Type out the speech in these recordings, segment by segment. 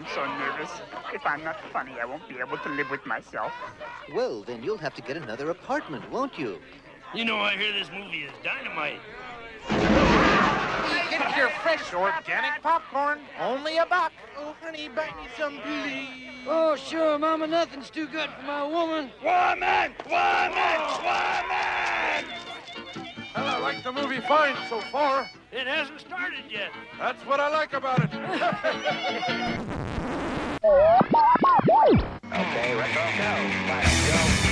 I'm so nervous. If I'm not funny, I won't be able to live with myself. Well, then you'll have to get another apartment, won't you? You know, I hear this movie is dynamite. Get your fresh organic popcorn. Only a buck. Oh, honey, buy me some, please. Oh, sure, Mama. Nothing's too good for my woman. Woman! Woman! Woman! Well, I like the movie fine so far. It hasn't started yet. That's what I like about it. Okay, retro go. Final go.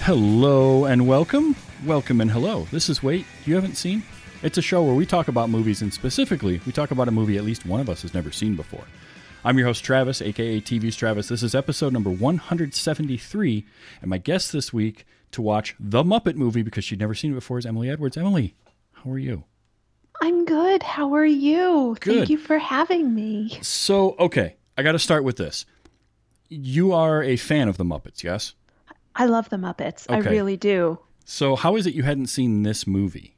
Hello and welcome. Welcome and hello. This is Wait, you haven't seen? It's a show where we talk about movies, and specifically, we talk about a movie at least one of us has never seen before. I'm your host, Travis, aka TV's Travis. This is episode number 173, and my guest this week to watch The Muppet movie because she'd never seen it before is Emily Edwards. Emily, how are you? I'm good. How are you? Good. Thank you for having me. So, okay, I got to start with this. You are a fan of The Muppets, yes? I love the Muppets. I really do. So, how is it you hadn't seen this movie?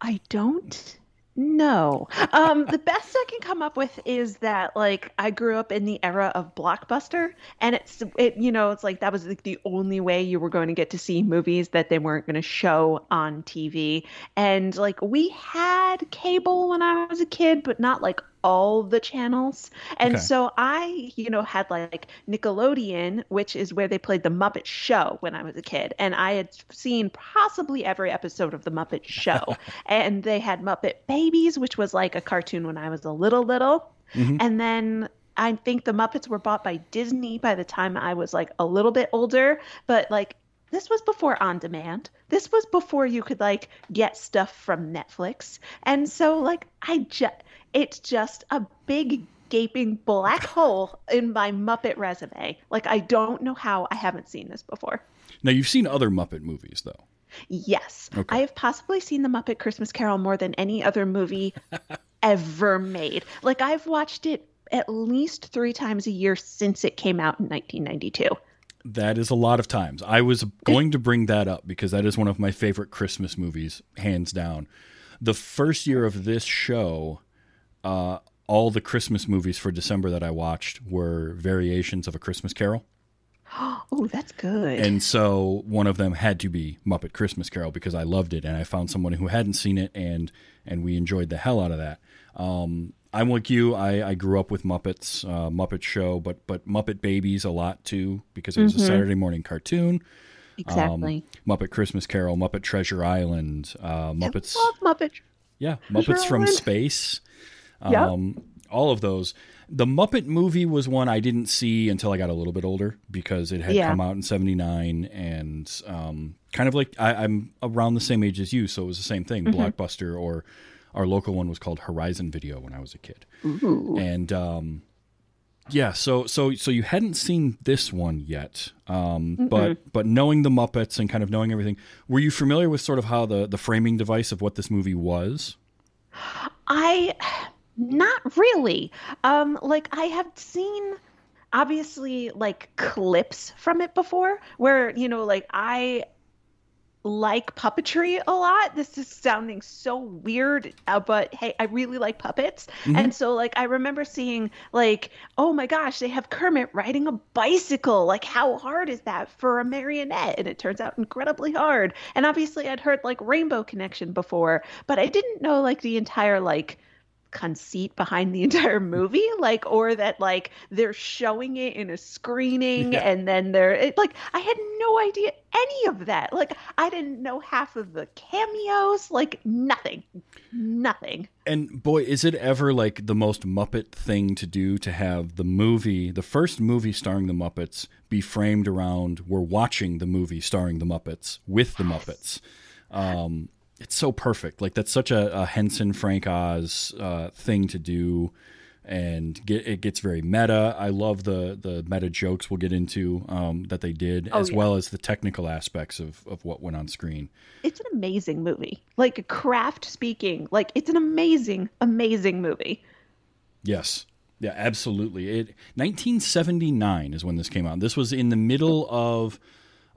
I don't know. Um, the best I can come up with is that like I grew up in the era of Blockbuster, and it's it you know it's like that was like the only way you were going to get to see movies that they weren't going to show on TV. And like we had cable when I was a kid, but not like all the channels. And Okay. so I, you know, had like Nickelodeon, which is where they played the Muppet Show when I was a kid. And I had seen possibly every episode of the Muppet Show. and they had Muppet Babies, which was like a cartoon when I was a little, little. Mm-hmm. And then I think the Muppets were bought by Disney by the time I was like a little bit older. But like, this was before on demand. This was before you could like get stuff from Netflix. And so like I just it's just a big gaping black hole in my Muppet resume. Like I don't know how I haven't seen this before. Now, you've seen other Muppet movies, though. Yes. Okay. I have possibly seen the Muppet Christmas Carol more than any other movie ever made. Like I've watched it at least 3 times a year since it came out in 1992. That is a lot of times. I was going to bring that up because that is one of my favorite Christmas movies, hands down. The first year of this show, uh, all the Christmas movies for December that I watched were variations of A Christmas Carol. Oh, that's good. And so one of them had to be Muppet Christmas Carol because I loved it and I found someone who hadn't seen it and and we enjoyed the hell out of that. Um, I'm like you. I, I grew up with Muppets, uh, Muppet Show, but but Muppet Babies a lot too because it was a Saturday morning cartoon. exactly. Um, Muppet Christmas Carol, Muppet Treasure Island, uh, Muppets. I love Muppet. Yeah, Muppets from. Space. Um, all of those. The Muppet movie was one I didn't see until I got a little bit older because it had Yeah. come out in '79 and um, kind of like I, I'm around the same age as you, so it was the same thing. Mm-hmm. Blockbuster or our local one was called Horizon Video when I was a kid, and um, yeah, so so so you hadn't seen this one yet, um, but but knowing the Muppets and kind of knowing everything, were you familiar with sort of how the the framing device of what this movie was? I not really. Um like I have seen obviously like clips from it before where you know like I like puppetry a lot. This is sounding so weird, uh, but hey, I really like puppets. And so like I remember seeing like, oh my gosh, they have Kermit riding a bicycle. Like how hard is that for a marionette? And it turns out incredibly hard. And obviously I'd heard like Rainbow Connection before, but I didn't know like the entire like conceit behind the entire movie like or that like they're showing it in a screening Yeah. and then they're it, like i had no idea any of that like i didn't know half of the cameos like nothing nothing And boy, is it ever like the most Muppet thing to do to have the movie, the first movie starring the Muppets, be framed around we're watching the movie starring the Muppets with the Muppets. Um, it's so perfect. Like that's such a, a Henson Frank Oz uh, thing to do, and get, it gets very meta. I love the the meta jokes we'll get into um, that they did, Oh, as yeah. well as the technical aspects of of what went on screen. it's an amazing movie like craft speaking like it's an amazing amazing movie Yes. Yeah, absolutely. It 1979 is when this came out. This was in the middle of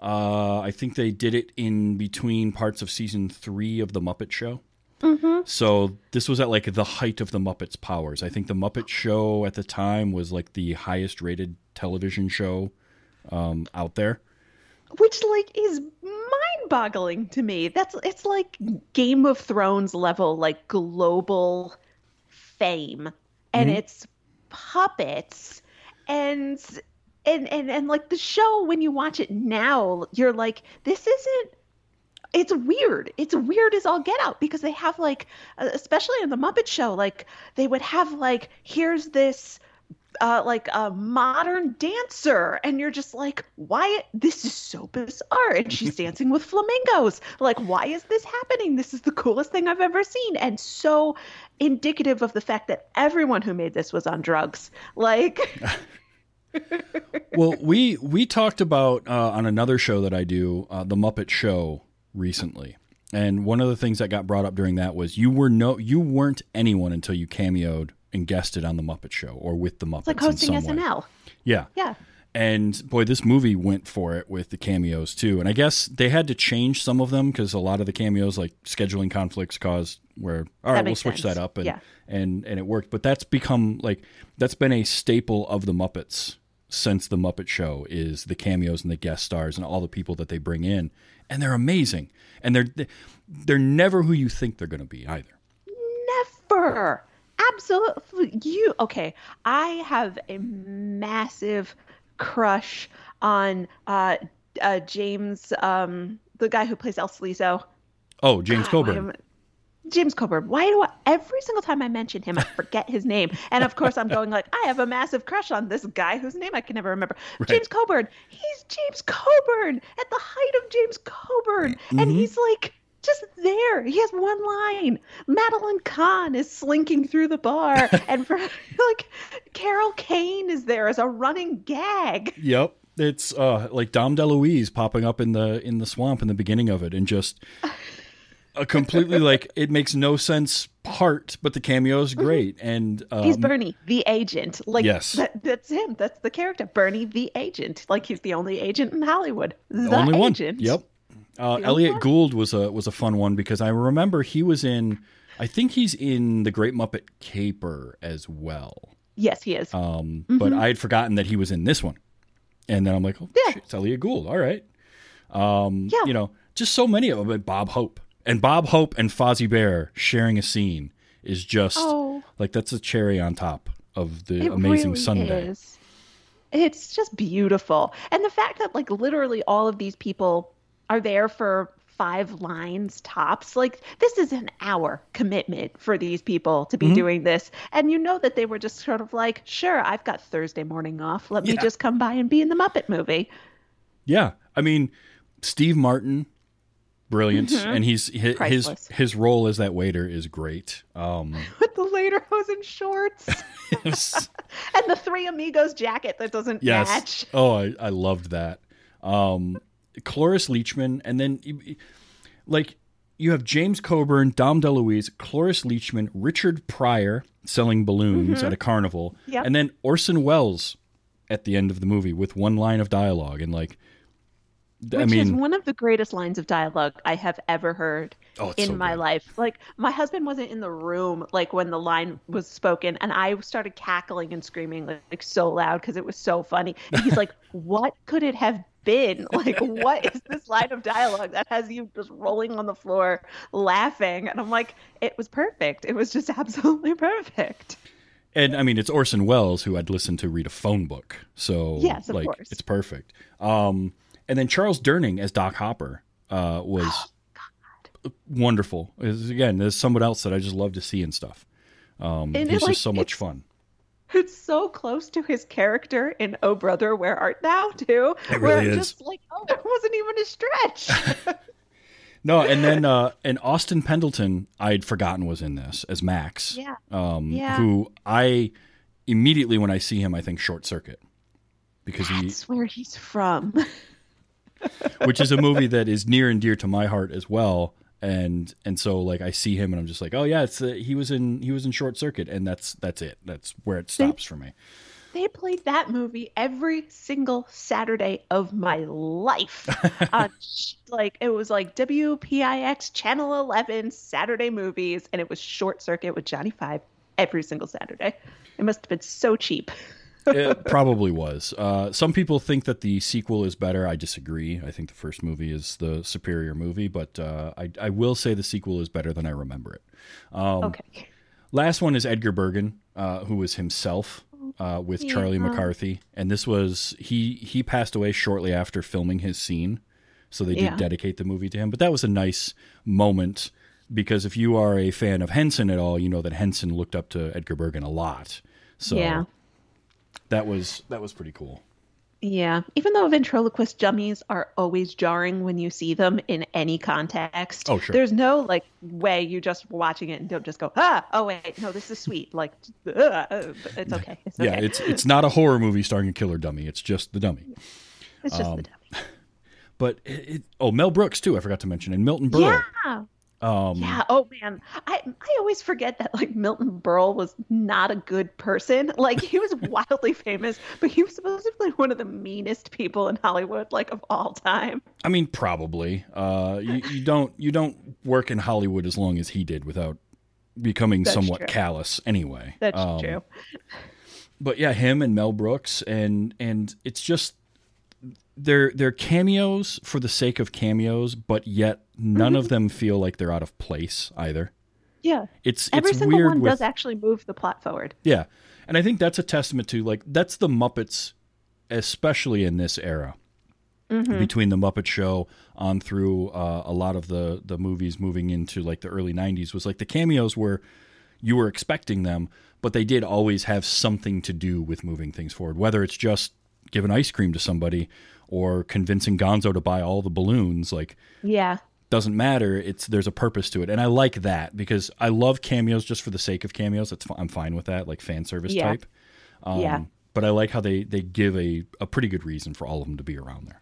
Uh, I think they did it in between parts of season three of the Muppet Show. Mm-hmm. So this was at like the height of the Muppets' powers. I think the Muppet Show at the time was like the highest rated television show um, out there. which like is mind-boggling to me that's it's like game of thrones level like global fame and it's puppets and and and and like the show when you watch it now you're like this isn't it's weird. It's weird as all get out because they have like, uh, especially in the Muppet Show, like they would have like, here's this, uh, like a modern dancer, and you're just like, why? This is so bizarre, and she's dancing with flamingos. Like, why is this happening? This is the coolest thing I've ever seen, and so indicative of the fact that everyone who made this was on drugs. Like, well, we we talked about uh, on another show that I do, uh, the Muppet Show, recently, and one of the things that got brought up during that was you were no you weren't anyone until you cameoed and guested on the Muppet Show or with the Muppets. it's like hosting in some way. SNL. Yeah, Yeah. and boy, this movie went for it with the cameos too. And I guess they had to change some of them because a lot of the cameos, like scheduling conflicts, caused where all right, we'll switch sense. that up, and Yeah. and and it worked. But that's become like that's been a staple of the Muppets since the Muppet Show is the cameos and the guest stars and all the people that they bring in, and they're amazing. And they're they're never who you think they're going to be either. Never. Absolutely. You okay? I have a massive crush on uh, uh James, um, the guy who plays El Sleazo. Oh, James God, Coburn. Why am I- James Coburn. Why do I every single time I mention him, I forget his name? And of course, I'm going like, I have a massive crush on this guy whose name I can never remember. James Coburn. He's James Coburn at the height of James Coburn, and he's like just there. He has one line. Madeline Kahn is slinking through the bar, and for like Carol Kane is there as a running gag. Yep. It's uh like Dom DeLuise popping up in the in the swamp in the beginning of it and just a completely like it makes no sense part, but the cameo is great. And um, He's Bernie, the agent. Like Yes. that, that's him. That's the character. Bernie, the agent. Like he's the only agent in Hollywood. The only one. agent. Yep. Uh, Elliot one. Gould was a was a fun one because I remember he was in I think he's in the Great Muppet Caper as well. Yes, he is. Um, but I had forgotten that he was in this one. And then I'm like, oh, Yeah. shit, it's Elliot Gould. All right. Um, Yeah. You know, just so many of them. Bob Hope. And Bob Hope and Fozzie Bear sharing a scene is just Oh. like that's a cherry on top of the it amazing really sundae. is. It's just beautiful. And the fact that like literally all of these people are there for five lines tops. Like this is an hour commitment for these people to Mm-hmm. be doing this. And you know that they were just sort of like, sure, I've got Thursday morning off. Let me just come by and be in the Muppet movie. Yeah, I mean, Steve Martin, brilliant, and he's his, his Mm-hmm. Priceless. his role as that waiter is great. Um, With the lederhosen shorts yes, and the Three Amigos jacket that doesn't yes. match. Oh, I, I loved that. Um, Cloris Leachman, and then like you have James Coburn, Dom DeLuise, Cloris Leachman, Richard Pryor selling balloons at a carnival, Mm-hmm. Yep. and then Orson Welles at the end of the movie with one line of dialogue, and like. I Which is one of the greatest lines of dialogue I have ever heard Oh, in so my good. life. Like my husband wasn't in the room like when the line was spoken and I started cackling and screaming like, like so loud because it was so funny. And he's like, "What could it have been? Like what is this line of dialogue that has you just rolling on the floor laughing?" And I'm like, "It was perfect. It was just absolutely perfect." And I mean, it's Orson Welles who I'd listened to read a phone book, so Yes, of like course. it's perfect. Um, and then Charles Durning as Doc Hopper uh, was wonderful. Is again, there's someone else that I just love to see and stuff. Um, And it, like, just so much fun. It's so close to his character in Oh Brother, Where Art Thou? Too. It where really I'm is. just like, oh, there wasn't even a stretch. No, and then uh, and Austin Pendleton, I'd forgotten was in this as Max. Yeah. Um, Yeah. Who I immediately when I see him, I think Short Circuit because he, That's where he's from. which is a movie that is near and dear to my heart as well. And and so like I see him and I'm just like, oh yeah, it's uh, he was in he was in Short Circuit, and that's that's it. That's where it stops for me. they played that movie every single Saturday of my life. uh, like it was like WPIX Channel 11 Saturday movies, and it was Short Circuit with Johnny Five every single Saturday. It must have been so cheap. It probably was. Uh, some people think that the sequel is better. I disagree. I think the first movie is the superior movie, but uh, I, I will say the sequel is better than I remember it. Um, Okay. Last one is Edgar Bergen, uh, who was himself uh, with Charlie McCarthy, and this was he he passed away shortly after filming his scene, so they did Yeah. dedicate the movie to him. But that was a nice moment because if you are a fan of Henson at all, you know that Henson looked up to Edgar Bergen a lot. So Yeah. That was that was pretty cool. Yeah, even though ventriloquist dummies are always jarring when you see them in any context. Oh, sure. There's no like way you just watching it and don't just go, ah, oh wait, no, this is sweet. Like, uh, it's okay. It's okay. Yeah, it's it's not a horror movie starring a killer dummy. It's just the dummy. It's just um, the dummy. But it, it, oh, Mel Brooks too. I forgot to mention, and Milton Berle. Yeah. Um, Yeah. Oh man, I I always forget that like Milton Berle was not a good person. Like he was wildly famous, but he was supposedly one of the meanest people in Hollywood, like of all time. I mean, probably. Uh, you, you don't you don't work in Hollywood as long as he did without becoming That's somewhat true. callous. Anyway, That's Um, true. But yeah, him and Mel Brooks, and and it's just they're they're cameos for the sake of cameos, but yet none Mm-hmm. of them feel like they're out of place either. Yeah. It's Every it's single weird one with does actually move the plot forward. Yeah. And I think that's a testament to like that's the Muppets especially in this era. Mm-hmm. Between the Muppet Show on through uh, a lot of the the movies moving into like the early 90s was like the cameos were you were expecting them, but they did always have something to do with moving things forward, whether it's just giving ice cream to somebody or convincing Gonzo to buy all the balloons like Yeah. doesn't matter. It's there's a purpose to it, and I like that because I love cameos just for the sake of cameos. It's I'm fine with that, like fan service Yeah. type. Um, Yeah. But I like how they they give a a pretty good reason for all of them to be around there.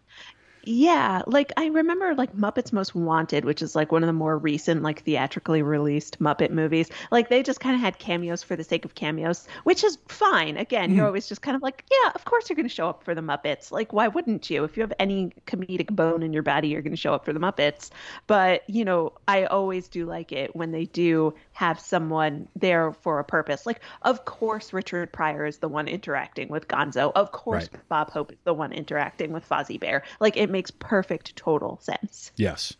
Yeah, like I remember like Muppets Most Wanted, which is like one of the more recent like theatrically released Muppet movies. Like they just kind of had cameos for the sake of cameos, which is fine. Again, Mm-hmm. you're always just kind of like, yeah, of course you're going to show up for the Muppets. Like why wouldn't you? If you have any comedic bone in your body, you're going to show up for the Muppets. But, you know, I always do like it when they do have someone there for a purpose. Like of course Richard Pryor is the one interacting with Gonzo. Of course Right. Bob Hope is the one interacting with Fozzie Bear. Like it makes perfect total sense. Yes,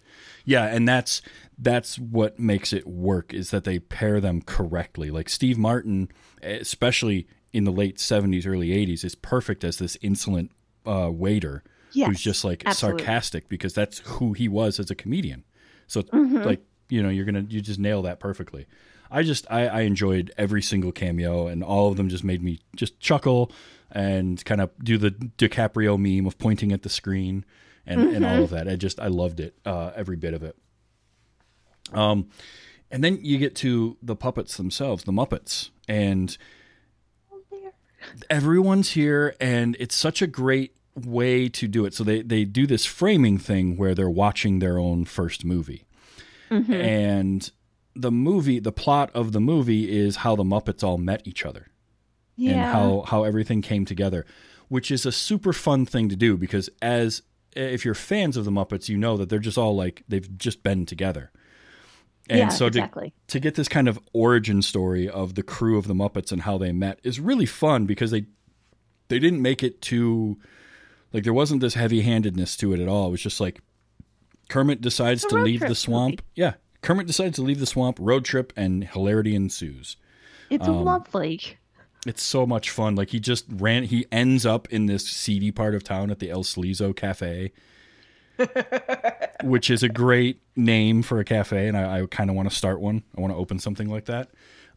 yeah, and that's that's what makes it work is that they pair them correctly. Like Steve Martin, especially in the late '70s, early '80s, is perfect as this insolent uh, waiter Yes, who's just like absolutely. sarcastic because that's who he was as a comedian. So Mm-hmm. like you know you're gonna you just nail that perfectly. I just I, I enjoyed every single cameo and all of them just made me just chuckle and kind of do the DiCaprio meme of pointing at the screen and, and Mm-hmm. all of that. I just I loved it uh, every bit of it. Um, and then you get to the puppets themselves, the Muppets, and everyone's here and it's such a great way to do it so they they do this framing thing where they're watching their own first movie and the movie the plot of the movie is how the muppets all met each other Yeah. and how how everything came together which is a super fun thing to do because as if you're fans of the muppets you know that they're just all like they've just been together and Yeah, so to, exactly. to get this kind of origin story of the crew of the Muppets and how they met is really fun because they they didn't make it too like there wasn't this heavy handedness to it at all. It was just like Kermit decides to leave the swamp. movie. Yeah. Kermit decides to leave the swamp, road trip, and hilarity ensues. it's um, lovely. It's so much fun. Like he just ran he ends up in this seedy part of town at the El Sleazo Cafe. which is a great name for a cafe, and I, I kind of want to start one. I want to open something like that.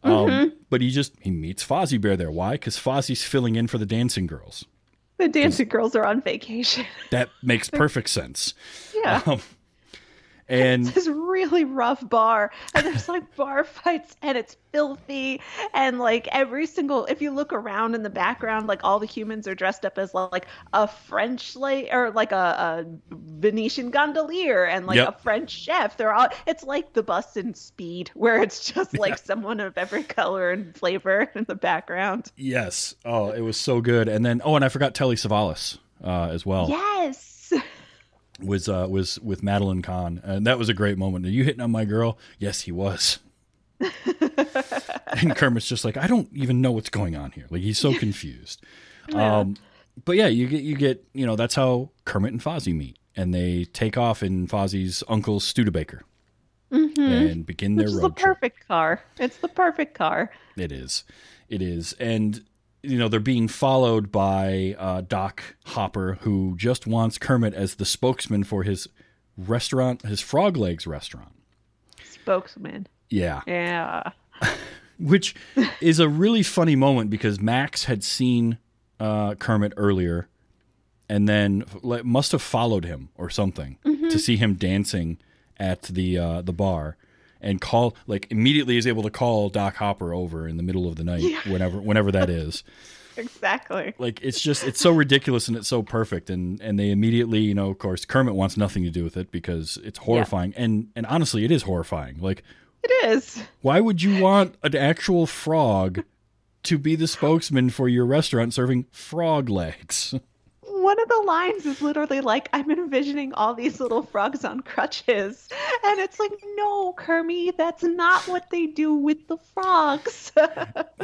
Um, Mm-hmm. But he just he meets Fozzie Bear there. Why? Because Fozzie's filling in for the dancing girls. The dancing girls are on vacation. That makes perfect sense. yeah. Um, And It's this really rough bar, and there's like bar fights, and it's filthy, and like every single if you look around in the background, like all the humans are dressed up as like a French like or like a, a Venetian gondolier and like Yep. a French chef. They're all it's like the bus in Speed, where it's just like someone of every color and flavor in the background. yes, oh, it was so good. And then oh, and I forgot Telly Savalas uh, as well. Yes. was uh, was with Madeline Kahn, and that was a great moment. Are you hitting on my girl? Yes, he was. and Kermit's just like, I don't even know what's going on here. Like he's so confused. Um, but yeah, you get you get you know that's how Kermit and Fozzie meet, and they take off in Fozzie's uncle Studebaker and begin their Which is the road trip. perfect car. It's the perfect car. It is. It is. And, you know, they're being followed by uh, Doc Hopper, who just wants Kermit as the spokesman for his restaurant, his Frog Legs restaurant. Spokesman. Yeah. Yeah. Which is a really funny moment because Max had seen uh, Kermit earlier and then must have followed him or something to see him dancing at the uh, the bar and call like immediately is able to call Doc Hopper over in the middle of the night whenever whenever that is. Exactly. Like it's just it's so ridiculous and it's so perfect and and they immediately you know of course Kermit wants nothing to do with it because it's horrifying and and honestly it is horrifying. Like It is. why would you want an actual frog to be the spokesman for your restaurant serving frog legs? One of the lines is literally like, I'm envisioning all these little frogs on crutches. And it's like, no, Kermit, that's not what they do with the frogs.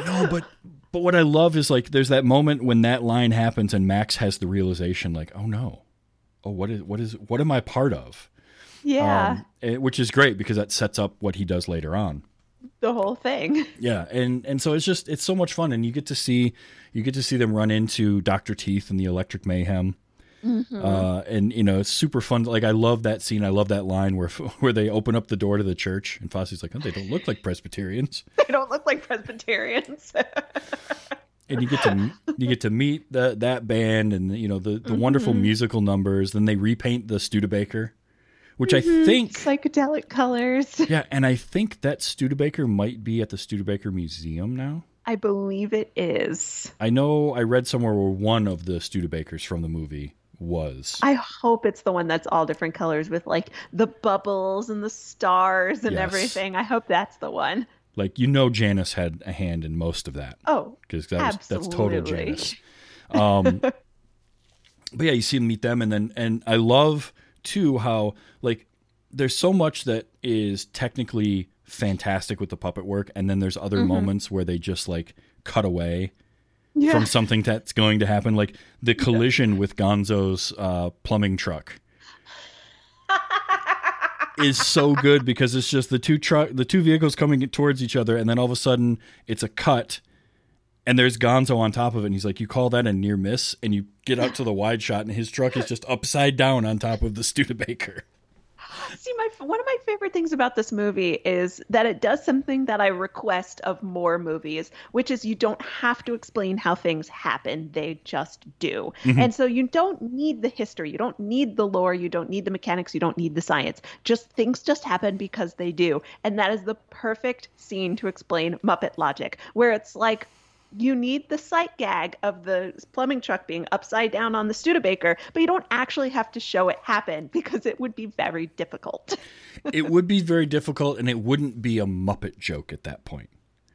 No, but but what I love is like there's that moment when that line happens and Max has the realization like, oh no, oh what is what is what am I part of? yeah, Um, eh, which is great because that sets up what he does later on. the whole thing. Yeah, and and so it's just it's so much fun, and you get to see you get to see them run into Doctor Teeth and the Electric Mayhem. Mm-hmm. Uh, and you know it's super fun. Like I love that scene. I love that line where where they open up the door to the church, and Fozzie's like, "Oh, they don't look like Presbyterians." They don't look like Presbyterians. and you get to you get to meet the, that band and you know the, the wonderful mm-hmm. musical numbers. Then they repaint the Studebaker, which I mm-hmm. think Psychedelic colors. yeah, and I think that Studebaker might be at the Studebaker Museum now. I believe it is. I know I read somewhere where one of the Studebakers from the movie was. I hope it's the one that's all different colors with like the bubbles and the stars and Yes. everything. I hope that's the one. like you know Janice had a hand in most of that Oh, because that that's total Janice. Um, but yeah, you see them meet them, and then and I love too how like there's so much that is technically fantastic with the puppet work, and then there's other moments where they just like cut away yeah. from something that's going to happen, like the collision with Gonzo's uh, plumbing truck. is so good because it's just the two truck the two vehicles coming towards each other and then all of a sudden it's a cut and there's Gonzo on top of it and he's like you call that a near miss and you get out to the wide shot and his truck is just upside down on top of the Studebaker. See, my one of my favorite things about this movie is that it does something that I request of more movies, which is you don't have to explain how things happen; they just do. Mm-hmm. And so you don't need the history, you don't need the lore, you don't need the mechanics, you don't need the science. Just things just happen because they do, and that is the perfect scene to explain Muppet logic, where it's like you need the sight gag of the plumbing truck being upside down on the Studebaker, but you don't actually have to show it happen because it would be very difficult. it would be very difficult and it wouldn't be a Muppet joke at that point.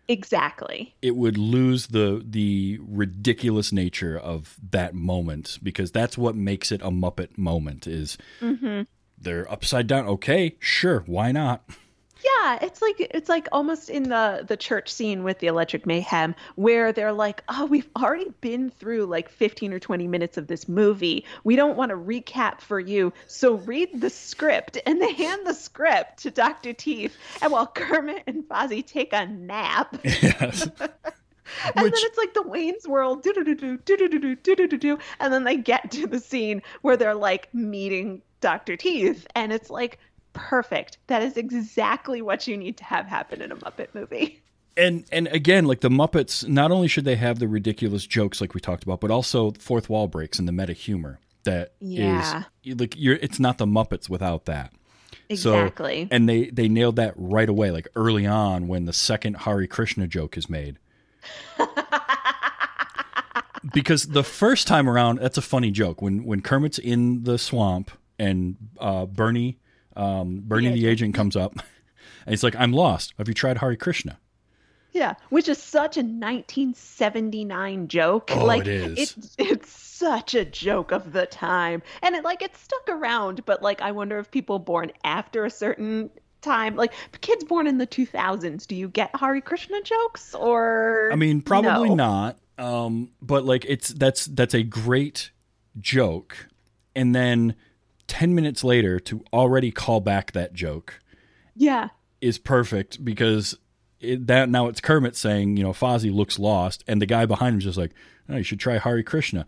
exactly. It would lose the the ridiculous nature of that moment because that's what makes it a Muppet moment is mm-hmm. they're upside down. Okay, sure, why not? Yeah, it's like it's like almost in the the church scene with the Electric Mayhem where they're like, "Oh, we've already been through like 15 or 20 minutes of this movie. We don't want to recap for you. So read the script." And they hand the script to Dr. Teeth, and while Kermit and Fozzie take a nap, Yes. and Which- then it's like the Wayne's World, do do do do do do do do do do and then they get to the scene where they're like meeting Dr. Teeth, and it's like perfect. That is exactly what you need to have happen in a Muppet movie. and and again, like the Muppets, not only should they have the ridiculous jokes like we talked about, but also fourth wall breaks and the meta humor that is Yeah. like you're. It's not the Muppets without that. Exactly. So, and they they nailed that right away, like early on when the second Hare Krishna joke is made. because the first time around, that's a funny joke. When when Kermit's in the swamp and uh, Bernie um, Bernie the agent comes up and he's like, "I'm lost. Have you tried Hare Krishna?" Yeah, which is such a 1979 joke. Oh, like it is. It's, it's such a joke of the time, and it like it stuck around. But like, I wonder if people born after a certain time, like kids born in the 2000s, do you get Hare Krishna jokes or? I mean, probably no? not. Um, but like it's that's that's a great joke, and then ten minutes later to already call back that joke Yeah, is perfect because it, that now it's Kermit saying, you know, Fozzie looks lost, and the guy behind him is just like, oh, you should try Hare Krishna,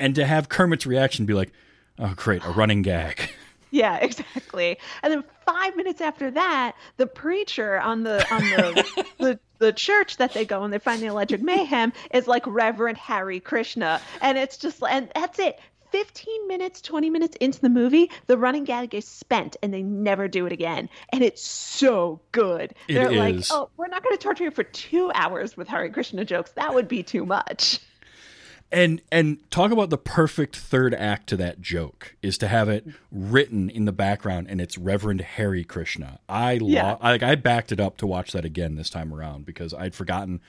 and to have Kermit's reaction be like, oh, great, a running gag. yeah, exactly. And then five minutes after that, the preacher on the on the the, the church that they go and they find the electric mayhem is like Reverend Harry Krishna, and it's just and that's it. 15 minutes, 20 minutes into the movie, the running gag is spent and they never do it again. And it's so good. It They're like, oh, we're not going to torture you for two hours with Hare Krishna jokes. That would be too much. and and talk about the perfect third act to that joke is to have it written in the background and it's Reverend Harry Krishna. I lo- Yeah. I, like I backed it up to watch that again this time around because I'd forgotten.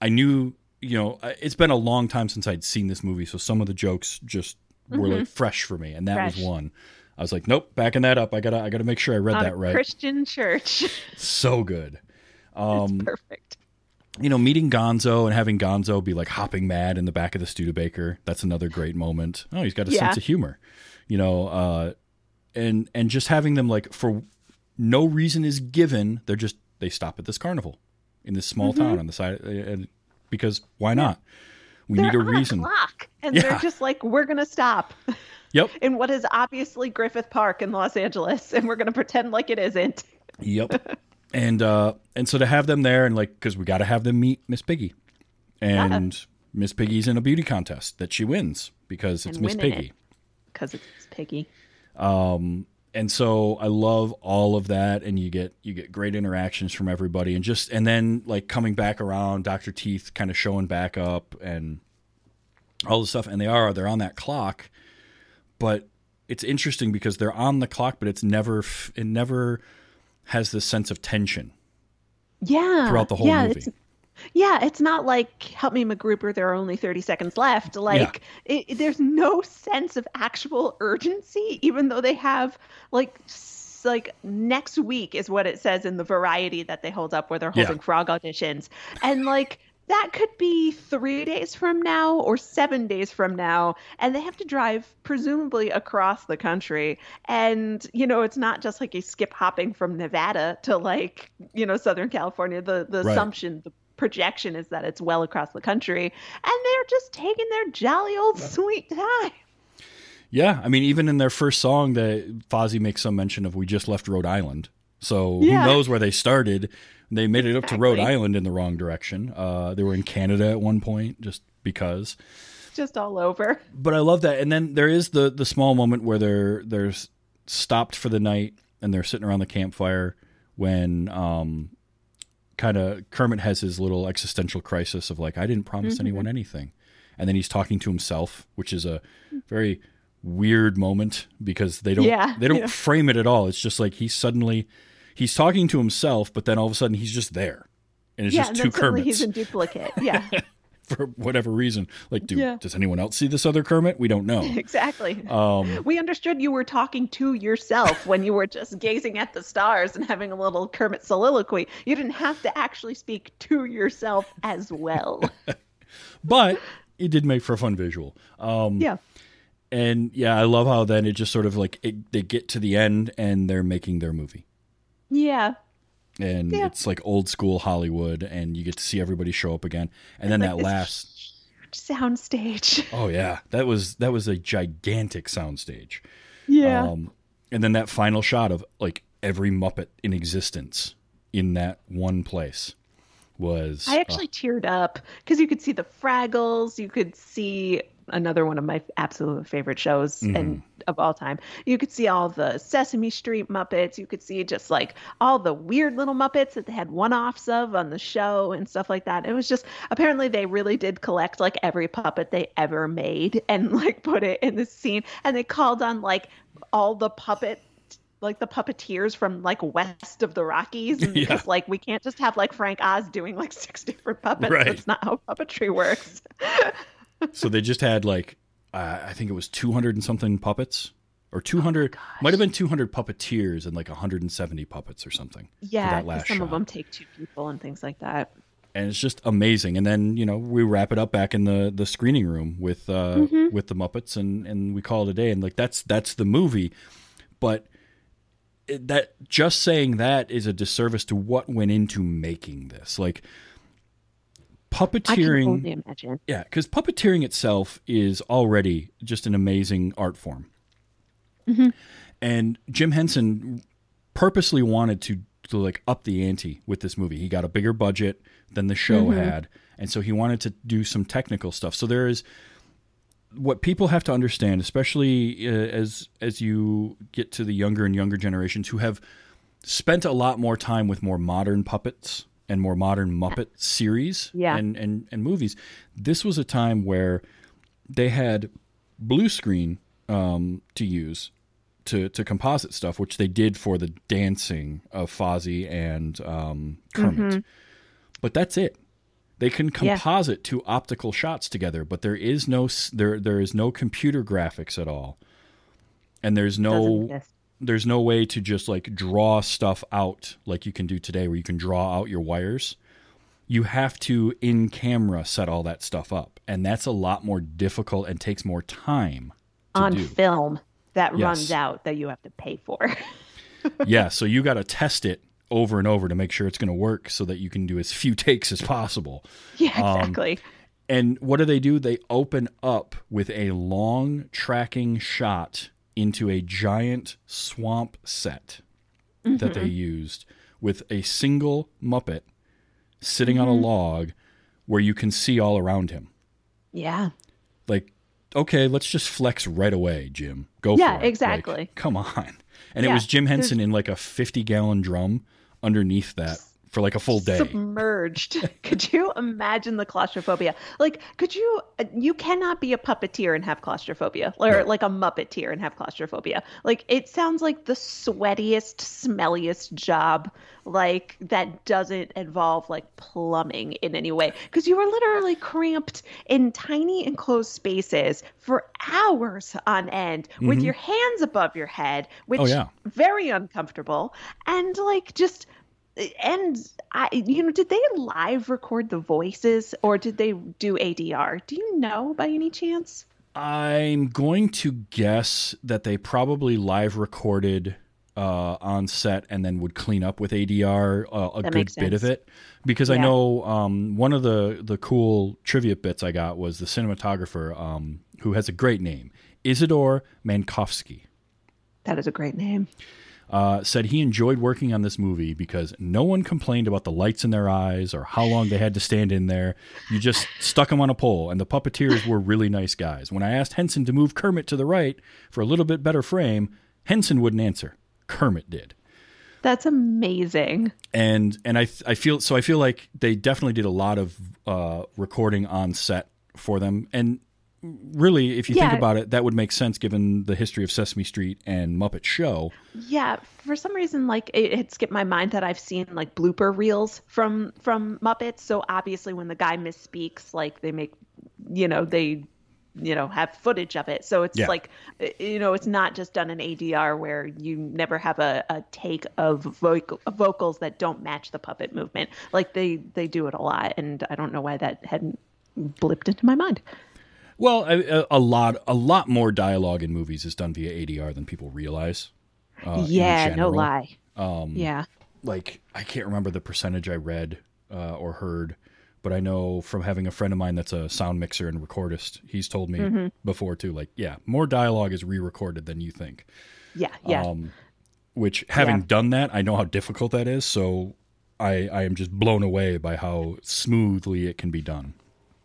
I knew you know it's been a long time since I'd seen this movie, so some of the jokes just were like fresh for me, and that was Mm-hmm. One. I was like, nope, backing that up. I gotta I gotta make sure I read On that a right. Christian church. so good. Um, it's perfect. you know, meeting Gonzo and having Gonzo be like hopping mad in the back of the Studebaker. That's another great moment. Oh, he's got a Yeah. sense of humor, you know, uh, and and just having them like for no reason is given. They're just they stop at this carnival in this small Mm-hmm. town on the side, uh, and because why not? We They're need a on reason. clock, and Yeah. they're just like, we're gonna stop Yep, in what is obviously Griffith Park in Los Angeles, and we're gonna pretend like it isn't. yep. and uh, and so to have them there and like because we got to have them meet Miss Piggy, and Miss Piggy's in a beauty contest that she wins because it's Miss Piggy. it. Because it's Piggy. um and so i love all of that and you get you get great interactions from everybody and just and then like coming back around dr teeth kind of showing back up and all the stuff and they are they're on that clock but it's interesting because they're on the clock but it's never it never has this sense of tension Yeah. throughout the whole yeah, movie It's, yeah, it's not like help me MacGruber. There are only thirty seconds left. Like it, there's no sense of actual urgency, even though they have like like next week is what it says in the variety that they hold up where they're Yeah. holding frog auditions, and like that could be three days from now or seven days from now and they have to drive presumably across the country and you know it's not just like a skip hopping from nevada to like you know southern california the the Right. assumption the projection is that it's well across the country and they're just taking their jolly old sweet time. Yeah i mean even in their first song that fozzie makes some mention of we just left rhode island. So Yeah. who knows where they started? They made it up to rhode island in the wrong direction. Uh, they were in canada at one point just because. Just all over. But i love that and then there is the the small moment where they're they're stopped for the night and they're sitting around the campfire when um kind of kermit has his little existential crisis of like i didn't promise Mm-hmm. anyone anything. And then he's talking to himself which is a very weird moment because they don't Yeah, they don't yeah. frame it at all. It's just like he's suddenly he's talking to himself but then all of a sudden he's just there. And it's yeah just and two kermits he's in duplicate. Yeah for whatever reason like do, Yeah. does anyone else see this other kermit we don't know exactly um We understood you were talking to yourself when you were just gazing at the stars and having a little Kermit soliloquy. You didn't have to actually speak to yourself as well. but it did make for a fun visual. Um, yeah. and yeah, I love how then it just sort of like it, they get to the end and they're making their movie, Yeah. And Yeah. it's like old school Hollywood, and you get to see everybody show up again, and then Like that last, Sound stage. oh yeah, that was that was a gigantic soundstage, Yeah. um, and then that final shot of like every Muppet in existence in that one place was I actually teared up because you could see the Fraggles, you could see another one of my absolute favorite shows Mm-hmm. and of all time. You could see all the Sesame Street Muppets. You could see just like all the weird little Muppets that they had one-offs of on the show and stuff like that. It was just apparently they really did collect like every puppet they ever made and like put it in the scene. And they called on like all the puppet like the puppeteers from like west of the Rockies and Yeah. because like we can't just have like Frank Oz doing like six different puppets. Right. That's not how puppetry works. so they just had like uh, I think it was 200 and something puppets or Oh 200 might have been 200 puppeteers and like 170 puppets or something. for Yeah, that 'cause last some of them take two people and things like that. and it's just amazing. And then you know we wrap it up back in the the screening room with uh Mm-hmm. with the Muppets, and and we call it a day. And like that's that's the movie, but it, that just saying that is a disservice to what went into making this. Like puppeteering, yeah, because puppeteering itself is already just an amazing art form. And Jim Henson purposely wanted to, to like up the ante with this movie. He got a bigger budget than the show had, and so he wanted to do some technical stuff. So there is what people have to understand, especially uh, as as you get to the younger and younger generations who have spent a lot more time with more modern puppets and more modern Muppet series Yeah. and, and, and movies. This was a time where they had blue screen um, to use to, to composite stuff, which they did for the dancing of Fozzie and um, Kermit. But that's it. They can Mm-hmm. Yeah. composite two optical shots together, but there is no there there is no computer graphics at all, and there's no. There's no way to just like draw stuff out like you can do today where you can draw out your wires you have to in camera set all that stuff up and that's a lot more difficult and takes more time to on do film that Yes. runs out that you have to pay for. yeah so you got to test it over and over to make sure it's going to work so that you can do as few takes as possible yeah, Um, exactly. And what do they do? They open up with a long tracking shot into a giant swamp set that they mm-hmm. used with a single Muppet sitting on a mm-hmm. log where you can see all around him. yeah. Like, okay, let's just flex right away, Jim. Go Yeah, for it. Like, exactly. come on. And it was Jim Henson in like a 50 gallon drum underneath that for like a full day. Submerged. could you imagine the claustrophobia? Like, could you? You cannot be a puppeteer and have claustrophobia, or No. like a muppeteer and have claustrophobia. Like, it sounds like the sweatiest, smelliest job. Like that doesn't involve like plumbing in any way, because you are literally cramped in tiny enclosed spaces for hours on end with your hands above your head, which Mm-hmm. Oh, yeah. very uncomfortable and like just and I, you know, did they live record the voices or did they do ADR? Do you know by any chance? I'm going to guess that they probably live recorded uh, on set and then would clean up with ADR uh, a That good bit of it because I know um, one of the the cool trivia bits I got was the cinematographer um, who has a great name Isidore Mankofsky. That is a great name. Uh, said he enjoyed working on this movie because no one complained about the lights in their eyes or how long they had to stand in there. You just stuck them on a pole, and the puppeteers were really nice guys. When I asked Henson to move Kermit to the right for a little bit better frame, Henson wouldn't answer. Kermit did. That's amazing. And and I I feel so I feel like they definitely did a lot of uh, recording on set for them. And really, if you think about it, that would make sense given the history of Sesame Street and Muppet Show. Yeah, for some reason, like it, skipped my mind that I've seen like blooper reels from from Muppets. So obviously, when the guy misspeaks, like they make, you know, they, you know, have footage of it. So it's Yeah. like, you know, it's not just done in ADR where you never have a, a take of vocal, vocals that don't match the puppet movement. Like they they do it a lot, and I don't know why that hadn't blipped into my mind. Well, a, a lot, a lot more dialogue in movies is done via ADR than people realize. uh, yeah, no lie. Um, Yeah. Like I can't remember the percentage I read uh, or heard, but I know from having a friend of mine that's a sound mixer and recordist, he's told me Mm-hmm. before too. Like, yeah, more dialogue is re-recorded than you think. Yeah, yeah. Um, which having Yeah. done that, I know how difficult that is. So I, I am just blown away by how smoothly it can be done.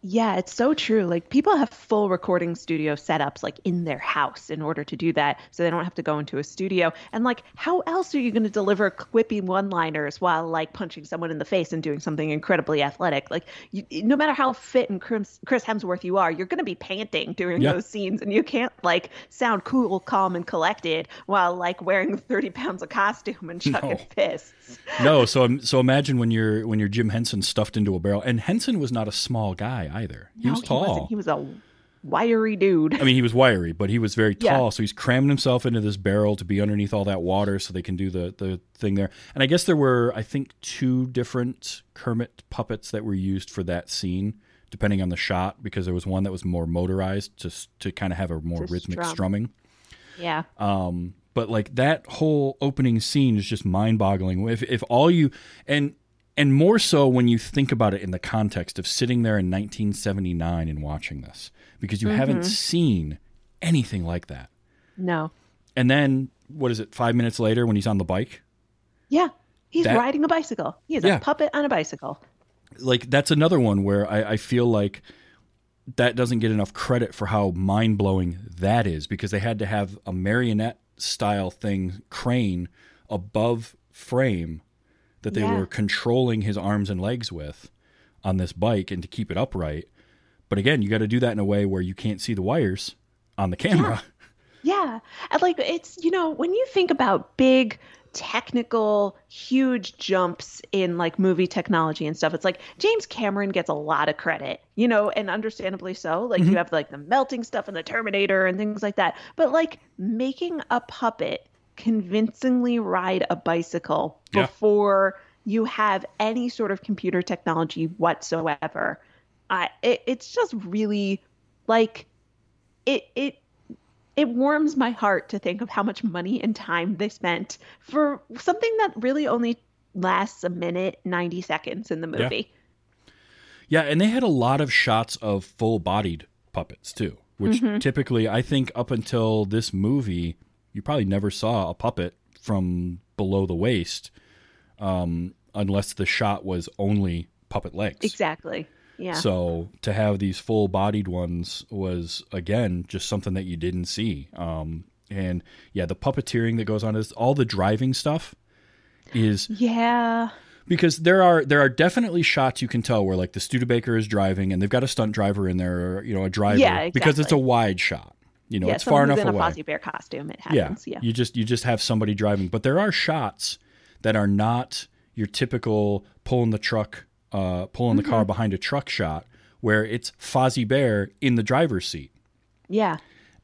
Yeah, it's so true. Like people have full recording studio setups like in their house in order to do that so they don't have to go into a studio. And like how else are you going to deliver quippy one-liners while like punching someone in the face and doing something incredibly athletic? Like you, no matter how fit and Chris, Chris Hemsworth you are, you're going to be panting during Yeah. those scenes and you can't like sound cool, calm and collected while like wearing 30 pounds of costume and chucking No. fists. No, so um, so imagine when you're when you're Jim Henson stuffed into a barrel, and Henson was not a small guy either. He No, was tall. wasn't. He was a wiry dude. I mean, he was wiry, but he was very Yeah. tall. So he's cramming himself into this barrel to be underneath all that water, so they can do the the thing there. And I guess there were, I think, two different Kermit puppets that were used for that scene, depending on the shot, because there was one that was more motorized to to kind of have a more To rhythmic strum. strumming. Yeah. Um, but like that whole opening scene is just mind-boggling. If if all you and and more so when you think about it in the context of sitting there in 1979 and watching this, because you haven't mm-hmm. seen anything like that. No. And then what is it? Five minutes later, when he's on the bike, Yeah. He's That- riding a bicycle. He is Yeah. a puppet on a bicycle. like that's another one where I, I feel like that doesn't get enough credit for how mind blowing that is because they had to have a marionette style thing crane above frame that they Yeah. were controlling his arms and legs with on this bike and to keep it upright. But again, you got to do that in a way where you can't see the wires on the camera. Yeah. And like it's, you know, when you think about big technical huge jumps in like movie technology and stuff it's like James Cameron gets a lot of credit you know and understandably so like you mm-hmm. have like the melting stuff in the Terminator and things like that but like making a puppet convincingly ride a bicycle Yeah. before you have any sort of computer technology whatsoever I it, it's just really like it it it warms my heart to think of how much money and time they spent for something that really only lasts a minute 90 seconds in the Yeah. movie Yeah, and they had a lot of shots of full bodied puppets too, which Mm-hmm. typically I think up until this movie, you probably never saw a puppet from below the waist, um, unless the shot was only puppet legs. exactly yeah So to have these full bodied ones was again just something that you didn't see. Um, and yeah, the puppeteering that goes on is all the driving stuff is yeah because there are there are definitely shots you can tell where like the Studebaker is driving and they've got a stunt driver in there, or, you know, a driver Yeah, because it's a wide shot. You know, yeah it's far enough in away. a Fozzie Bear costume it happens yeah, you just you just have somebody driving, but there are shots that are not your typical pulling the truck, uh, pulling the Mm-hmm. car behind a truck shot, where it's Fozzie Bear in the driver's seat. Yeah.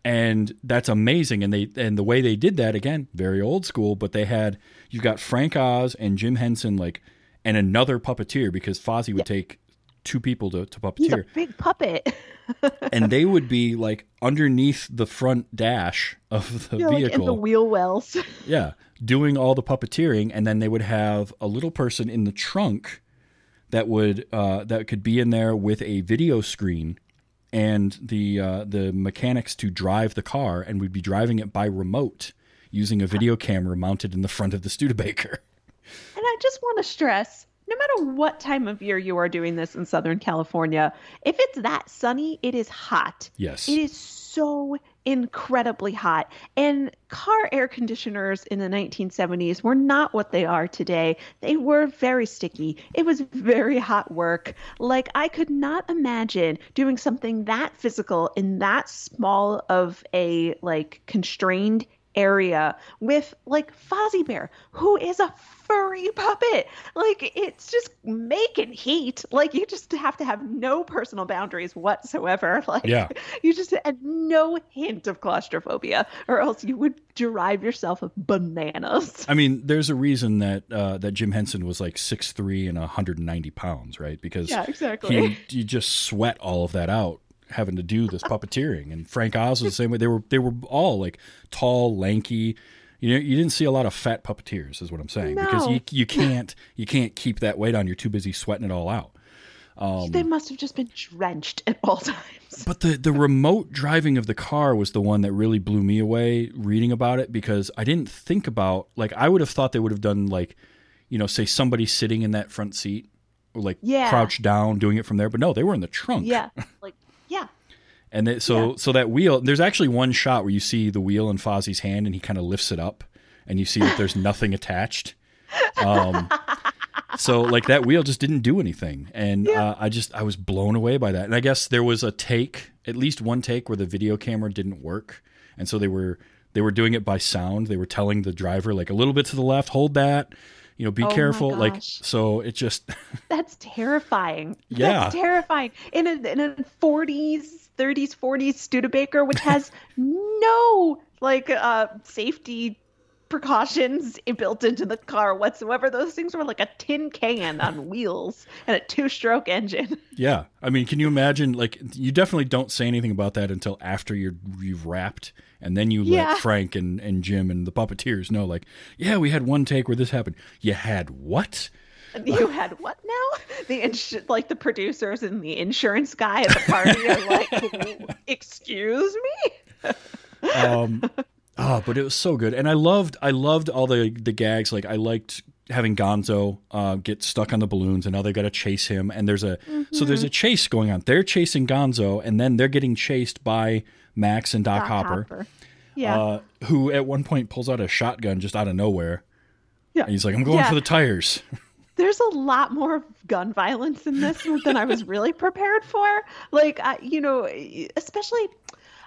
And that's amazing. And they and the way they did that again very old school but they had you've got frank oz and jim henson like and another puppeteer because fozzie would take two people to, to he's a puppeteer big puppet. And they would be like underneath the front dash of the yeah, like in the wheel wells. Yeah doing all the puppeteering and then they would have a little person in the trunk that would uh, that could be in there with a video screen and the uh, the mechanics to drive the car and we'd be driving it by remote using a video camera mounted in the front of the Studebaker. And I just want to stress no matter what time of year you are doing this in Southern California, if it's that sunny, it is hot. Yes. It is so incredibly hot. And car air conditioners in the 1970s were not what they are today. They were very sticky. It was very hot work. Like, I could not imagine doing something that physical in that small of a, like, constrained area with like Fozzie Bear, who is a furry puppet. Like it's just making heat. Like you just have to have no personal boundaries whatsoever. Like Yeah. you just and no hint of claustrophobia, or else you would drive yourself of bananas. I mean, there's a reason that uh, that Jim Henson was like 6'3 and 190 pounds, right? Because Yeah, exactly. he you just sweat all of that out having to do this puppeteering. And Frank Oz was the same way. They were they were all like tall, lanky. You know, you didn't see a lot of fat puppeteers, is what I'm saying, because you you can't you can't keep that weight on. You're too busy sweating it all out. Um, they must have just been drenched at all times. But the the remote driving of the car was the one that really blew me away reading about it because I didn't think about like I would have thought they would have done like you know say somebody sitting in that front seat or like Yeah. crouched down doing it from there. But no, they were in the trunk. Yeah. Like yeah. And they, so so that wheel, there's actually one shot where you see the wheel in Fozzie's hand, and he kind of lifts it up, and you see that there's nothing attached. Um, so like that wheel just didn't do anything, and uh, I just I was blown away by that. And I guess there was a take, at least one take, where the video camera didn't work, and so they were they were doing it by sound. They were telling the driver like a little bit to the left, hold that, you know, be Oh careful. Like so, it just That's terrifying. Yeah. That's terrifying. In a in a 40s, 30s, 40s Studebaker, which has no like uh safety precautions built into the car whatsoever. Those things were like a tin can on wheels and a two-stroke engine. Yeah, I mean, can you imagine? Like, you definitely don't say anything about that until after you're you've wrapped, and then you Yeah. let Frank and and Jim and the puppeteers know, like, yeah, we had one take where this happened. You had what? You had what now? The ins- like the producers and the insurance guy at the party are like, "Excuse me." Um, oh, but it was so good, and I loved I loved all the the gags. Like, I liked having Gonzo uh, get stuck on the balloons, and now they got to chase him. And there's a so there's Mm-hmm. a chase going on. They're chasing Gonzo, and then they're getting chased by Max and Doc, Doc Hopper. Hopper. Yeah. uh, who at one point pulls out a shotgun just out of nowhere. Yeah. And he's like, I'm going Yeah. for the tires. There's a lot more gun violence in this than I was really prepared for. Like, I, you know, especially,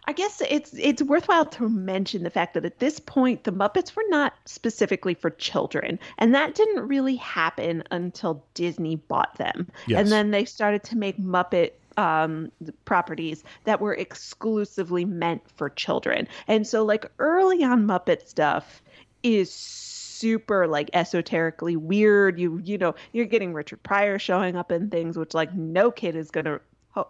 I guess it's it's worthwhile to mention the fact that at this point the Muppets were not specifically for children, and that didn't really happen until Disney bought them, Yes. and then they started to make Muppet um properties that were exclusively meant for children and so like early on muppet stuff is super like esoterically weird. You you know you're getting richard pryor showing up in things which like no kid is gonna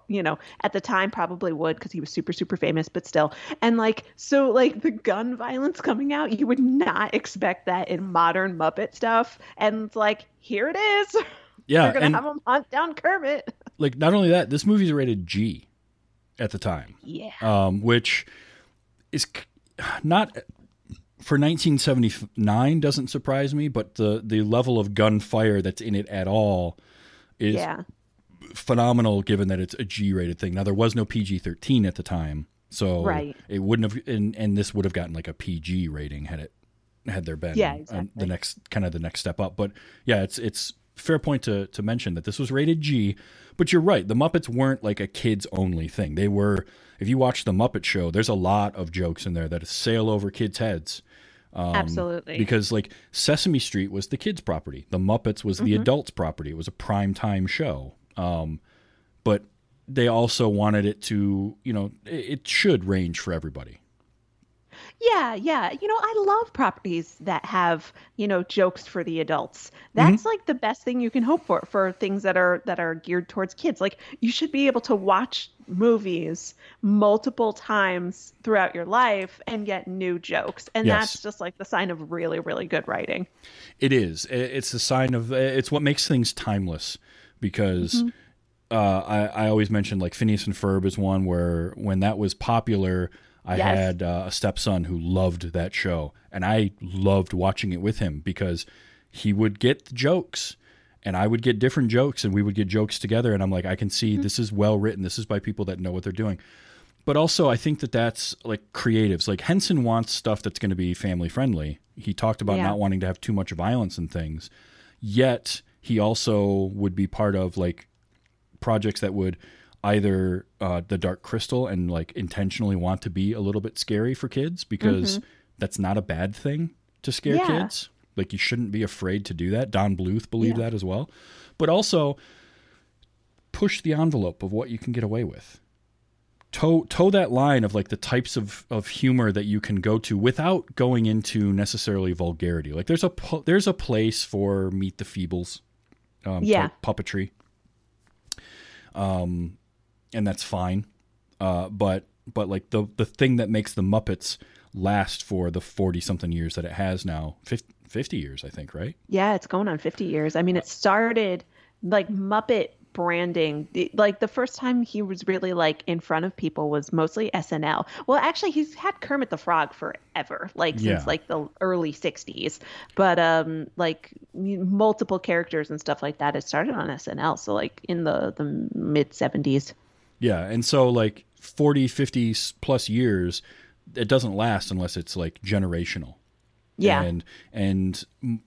you know at the time probably would because he was super super famous but still. And like so like the gun violence coming out you would not expect that in modern muppet stuff. And it's like here it is. Yeah, we're gonna and have them hunt down kermit. Like not only that, this movie's rated G at the time, yeah. Um, which is not for 1979 doesn't surprise me, but the the level of gunfire that's in it at all is yeah phenomenal given that it's a G rated thing. Now there was no PG 13 at the time, so Right. it wouldn't have and, and this would have gotten like a PG rating had it had there been Yeah, exactly. the next kind of the next step up. But yeah, it's it's fair point to to mention that this was rated G, but you're right, the Muppets weren't like a kids only thing. They were if you watch the Muppet show, there's a lot of jokes in there that sail over kids' heads. Um, absolutely Because like Sesame Street was the kids' property, the Muppets was Mm-hmm. the adults' property. It was a prime time show. Um, but they also wanted it to, you know, it, it should range for everybody. Yeah, yeah. You know, I love properties that have, you know, jokes for the adults. That's like the best thing you can hope for for things that are that are geared towards kids. Like you should be able to watch movies multiple times throughout your life and get new jokes. And Yes. that's just like the sign of really really good writing. It is. It's a sign of. It's what makes things timeless. Because Mm-hmm. uh, I, I always mentioned like Phineas and Ferb is one where when that was popular, I Yes. had uh, a stepson who loved that show, and I loved watching it with him because he would get the jokes. And I would get different jokes, and we would get jokes together. And I'm like, I can see Mm-hmm. this is well written. This is by people that know what they're doing. But also, I think that that's like creatives. Like Henson wants stuff that's going to be family friendly. He talked about Yeah. not wanting to have too much violence and things. Yet he also would be part of like projects that would either uh, the Dark Crystal and like intentionally want to be a little bit scary for kids because that's not a bad thing to scare Mm-hmm. Yeah. kids. Like you shouldn't be afraid to do that. Don Bluth believed Yeah. that as well. But also push the envelope of what you can get away with toe toe that line of like the types of of humor that you can go to without going into necessarily vulgarity. Like there's a there's a place for Meet the Feebles, um, Yeah. puppetry, um, and that's fine. Uh, but but like the the thing that makes the Muppets last for the forty something years that it has now, 50, 50 years I think, right? Yeah, it's going on 50 years. I mean, it started like Muppet branding. Like the first time he was really like in front of people was mostly SNL. Well, actually, he's had Kermit the Frog forever, like since Yeah. like the early '60s. But um, like multiple characters and stuff like that. It started on SNL, so like in the the mid '70s. Yeah, and so like 40, 50 s- plus years, it doesn't last unless it's like generational. Yeah. And and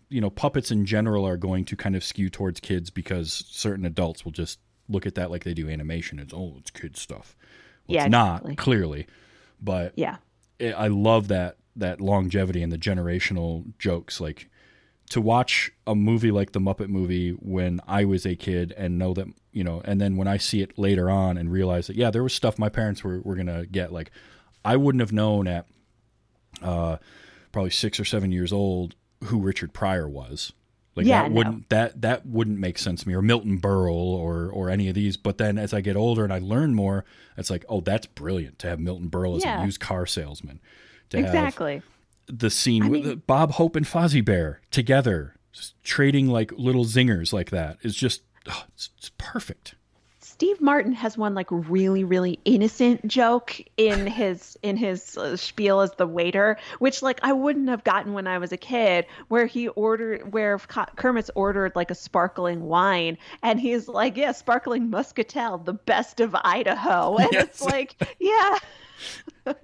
you know, puppets in general are going to kind of skew towards kids because certain adults will just look at that like they do animation. It's oh, it's kid stuff. Well, Yeah, it's not exactly. clearly, but Yeah. it, I love that that longevity and the generational jokes. Like to watch a movie like the Muppet movie when I was a kid and know that you know, and then when I see it later on and realize that yeah, there was stuff my parents were were gonna get. Like I wouldn't have known at uh, probably six or seven years old who Richard Pryor was. Like Yeah, that no. wouldn't that that wouldn't make sense to me or Milton Berle or or any of these. But then as I get older and I learn more, it's like oh that's brilliant to have Milton Berle as Yeah. a used car salesman. To have Exactly. the scene I with mean- Bob Hope and Fozzie Bear together, trading like little zingers like that is just oh, it's, it's perfect. Steve Martin has one like really really innocent joke in his in his uh, spiel as the waiter, which like I wouldn't have gotten when I was a kid, where he ordered where Kermit's ordered like a sparkling wine, and he's like, "Yeah, sparkling muscatel, the best of Idaho," and it's like, yeah,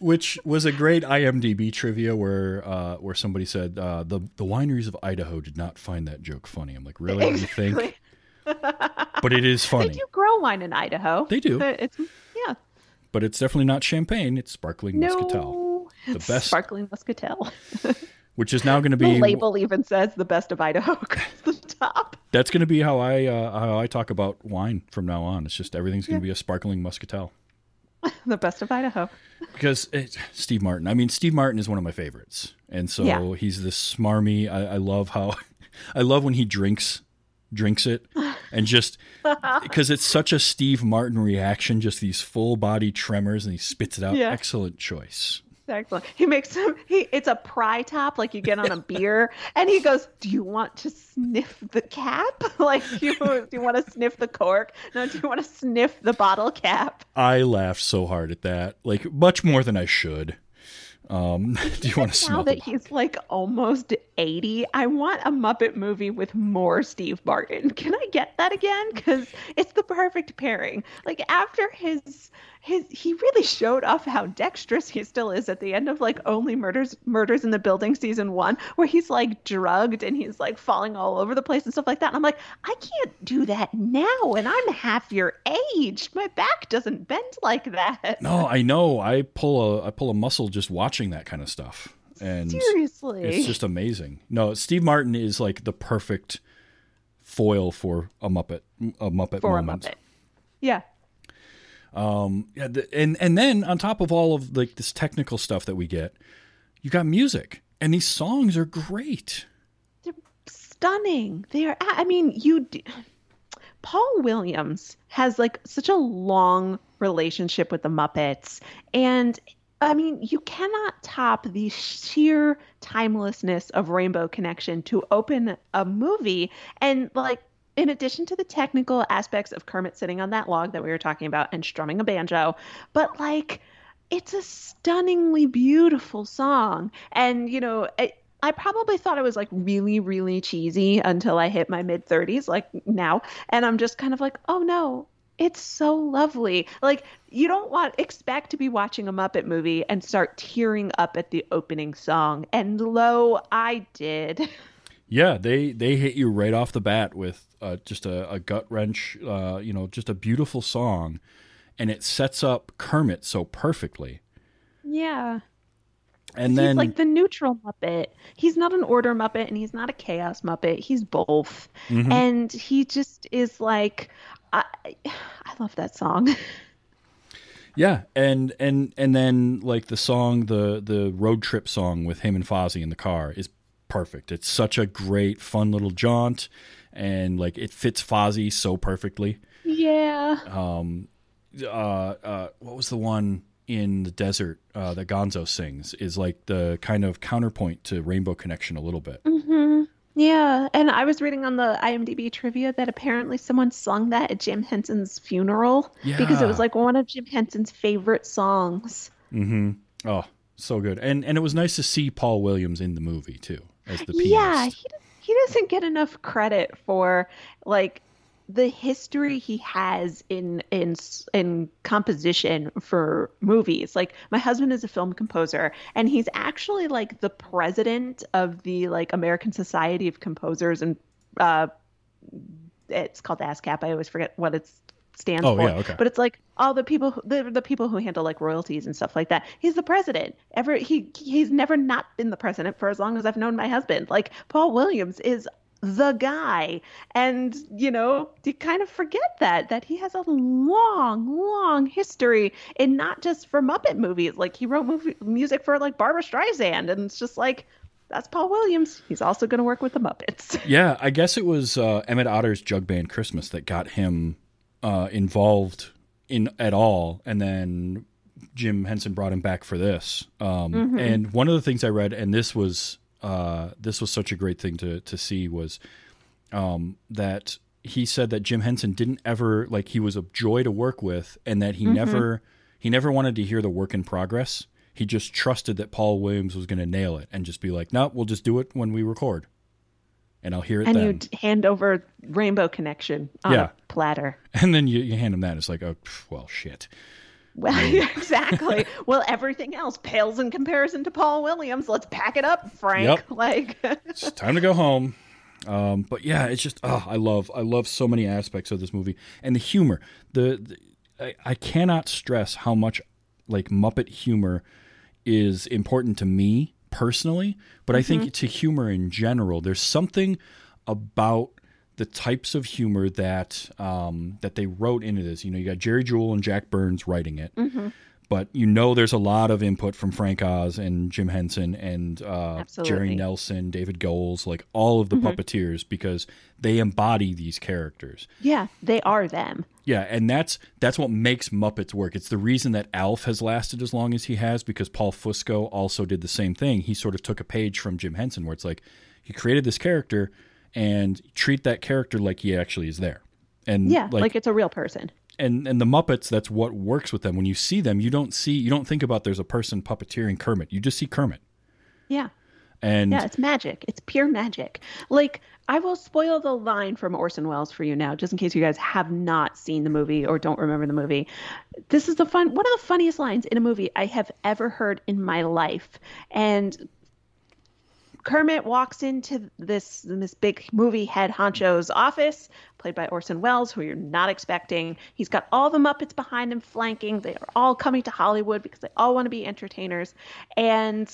Which was a great IMDb trivia where uh, where somebody said uh, the the wineries of Idaho did not find that joke funny. I'm like, really? You think? But it is funny. They do grow wine in Idaho. They do. It's yeah. But it's definitely not champagne. It's sparkling muscatel, No, The it's best- sparkling muscatel. which is now going to be The label even says the best of Idaho across the top. that's going to be how I uh, how I talk about wine from now on. It's just everything's going to be a sparkling muscatel. The best of Idaho. because it, Steve Martin. I mean, Steve Martin is one of my favorites, and so Yeah. he's this smarmy. I, I love how, I love when he drinks, drinks it, and just because it's such a Steve Martin reaction, just these full body tremors, and he spits it out. Yeah. Excellent choice. Exactly. He makes him. He it's a pry top like you get on a beer, and he goes, "Do you want to sniff the cap? Like, do you, do you want to sniff the cork? No, do you want to sniff the bottle cap?" I laughed so hard at that, like much more than I should. Um, do you want to smell that he's like almost eighty, I want a Muppet movie with more Steve Martin. Can I get that again? Because it's the perfect pairing. Like after his his he really showed off how dexterous he still is at the end of like only murders murders in the building season one where he's like drugged and he's like falling all over the place and stuff like that and i'm like i can't do that now and i'm half your age my back doesn't bend like that No, I know. I pull a I pull a muscle just watching that kind of stuff, and seriously It's just amazing. No, Steve Martin is like the perfect foil for a Muppet, a Muppet for moment. a muppet yeah Um, yeah, the, and and then on top of all of like this technical stuff that we get, you got music, and these songs are great. they're stunning. They are. I mean, you. Paul Williams has like such a long relationship with the Muppets, and I mean, you cannot top the sheer timelessness of Rainbow Connection to open a movie and like. In addition to the technical aspects of Kermit sitting on that log that we were talking about and strumming a banjo, but like it's a stunningly beautiful song. And, you know, I, I probably thought it was like really, really cheesy until I hit my mid 30s, like now. And I'm just kind of like, oh no, it's so lovely. Like, you don't want, expect to be watching a Muppet movie and start tearing up at the opening song. And lo, I did. Yeah, they they hit you right off the bat with uh, just a, a gut wrench, uh, you know, just a beautiful song, and it sets up Kermit so perfectly. Yeah. And then he's like the neutral Muppet. He's not an order Muppet and he's not a chaos Muppet. He's both. Mhm. And he just is like, I, I love that song. Yeah, and and and then like the song, the the road trip song with him and Fozzie in the car is perfect. It's such a great, fun little jaunt, and like it fits Fozzie so perfectly. yeah. Um, uh, uh, what was the one in the desert uh, that Gonzo sings? Is like the kind of counterpoint to Rainbow Connection a little bit. hmm Yeah, and I was reading on the IMDb trivia that apparently someone sung that at Jim Henson's funeral because it was like one of Jim Henson's favorite songs. Mm-hmm. Oh, so good. And and it was nice to see Paul Williams in the movie too as the pianist. Yeah, he he doesn't get enough credit for like the history he has in in in composition for movies. Like my husband is a film composer and he's actually like the president of the like American Society of Composers and uh it's called ASCAP. I always forget what it stands Oh, for. yeah, okay. But it's like all the people who, the, the people who handle like royalties and stuff like that. He's the president. Ever he he's never not been the president for as long as I've known my husband. Like Paul Williams is the guy. And you know you kind of forget that that he has a long long history in not just for muppet movies. Like he wrote movie, music for like barbra streisand and it's just like that's paul williams. He's also going to work with the muppets. Yeah, I guess it was uh, Emmett Otter's Jug Band Christmas that got him uh, involved in at all, and then Jim Henson brought him back for this. Um, Mm-hmm. And one of the things I read, and this was uh, this was such a great thing to to see, was um, that he said that Jim Henson didn't ever like he was a joy to work with, and that Mm-hmm. he never he never wanted to hear the work in progress. He just trusted that Paul Williams was going to nail it and just be like, "No, we'll just do it when we record." And I'll hear it and then. you'd hand over rainbow connection on Yeah. a platter And then you, you hand him that. It's like, oh, well, shit. Well exactly well everything else pales in comparison to paul williams let's pack it up frank Yep. like It's time to go home. Um, but yeah, it's just, oh, I love, I love so many aspects of this movie and the humor. The, the I, I cannot stress how much like Muppet humor is important to me personally, but I think to humor in general, there's something about the types of humor that um, that they wrote into this. You know, you got Jerry Juhl and Jack Burns writing it, but you know there's a lot of input from Frank Oz and Jim Henson and uh, Jerry Nelson, David Goelz, like all of the puppeteers because they embody these characters. yeah they are them Yeah, and that's that's what makes Muppets work. It's the reason that Alf has lasted as long as he has because Paul Fusco also did the same thing. He sort of took a page from Jim Henson where it's like he created this character and treat that character like he actually is there. And yeah like, like, it's a real person and and the Muppets that's what works with them. When you see them, you don't see you don't think about there's a person puppeteering Kermit. You just see Kermit. yeah And Yeah, it's magic. It's pure magic. Like, I will spoil the line from Orson Welles for you now, just in case you guys have not seen the movie or don't remember the movie. This is the fun one of the funniest lines in a movie I have ever heard in my life. And Kermit walks into this this big movie head honcho's office, played by Orson Welles, who you're not expecting. He's got all the Muppets behind him flanking. They are all coming to Hollywood because they all want to be entertainers. And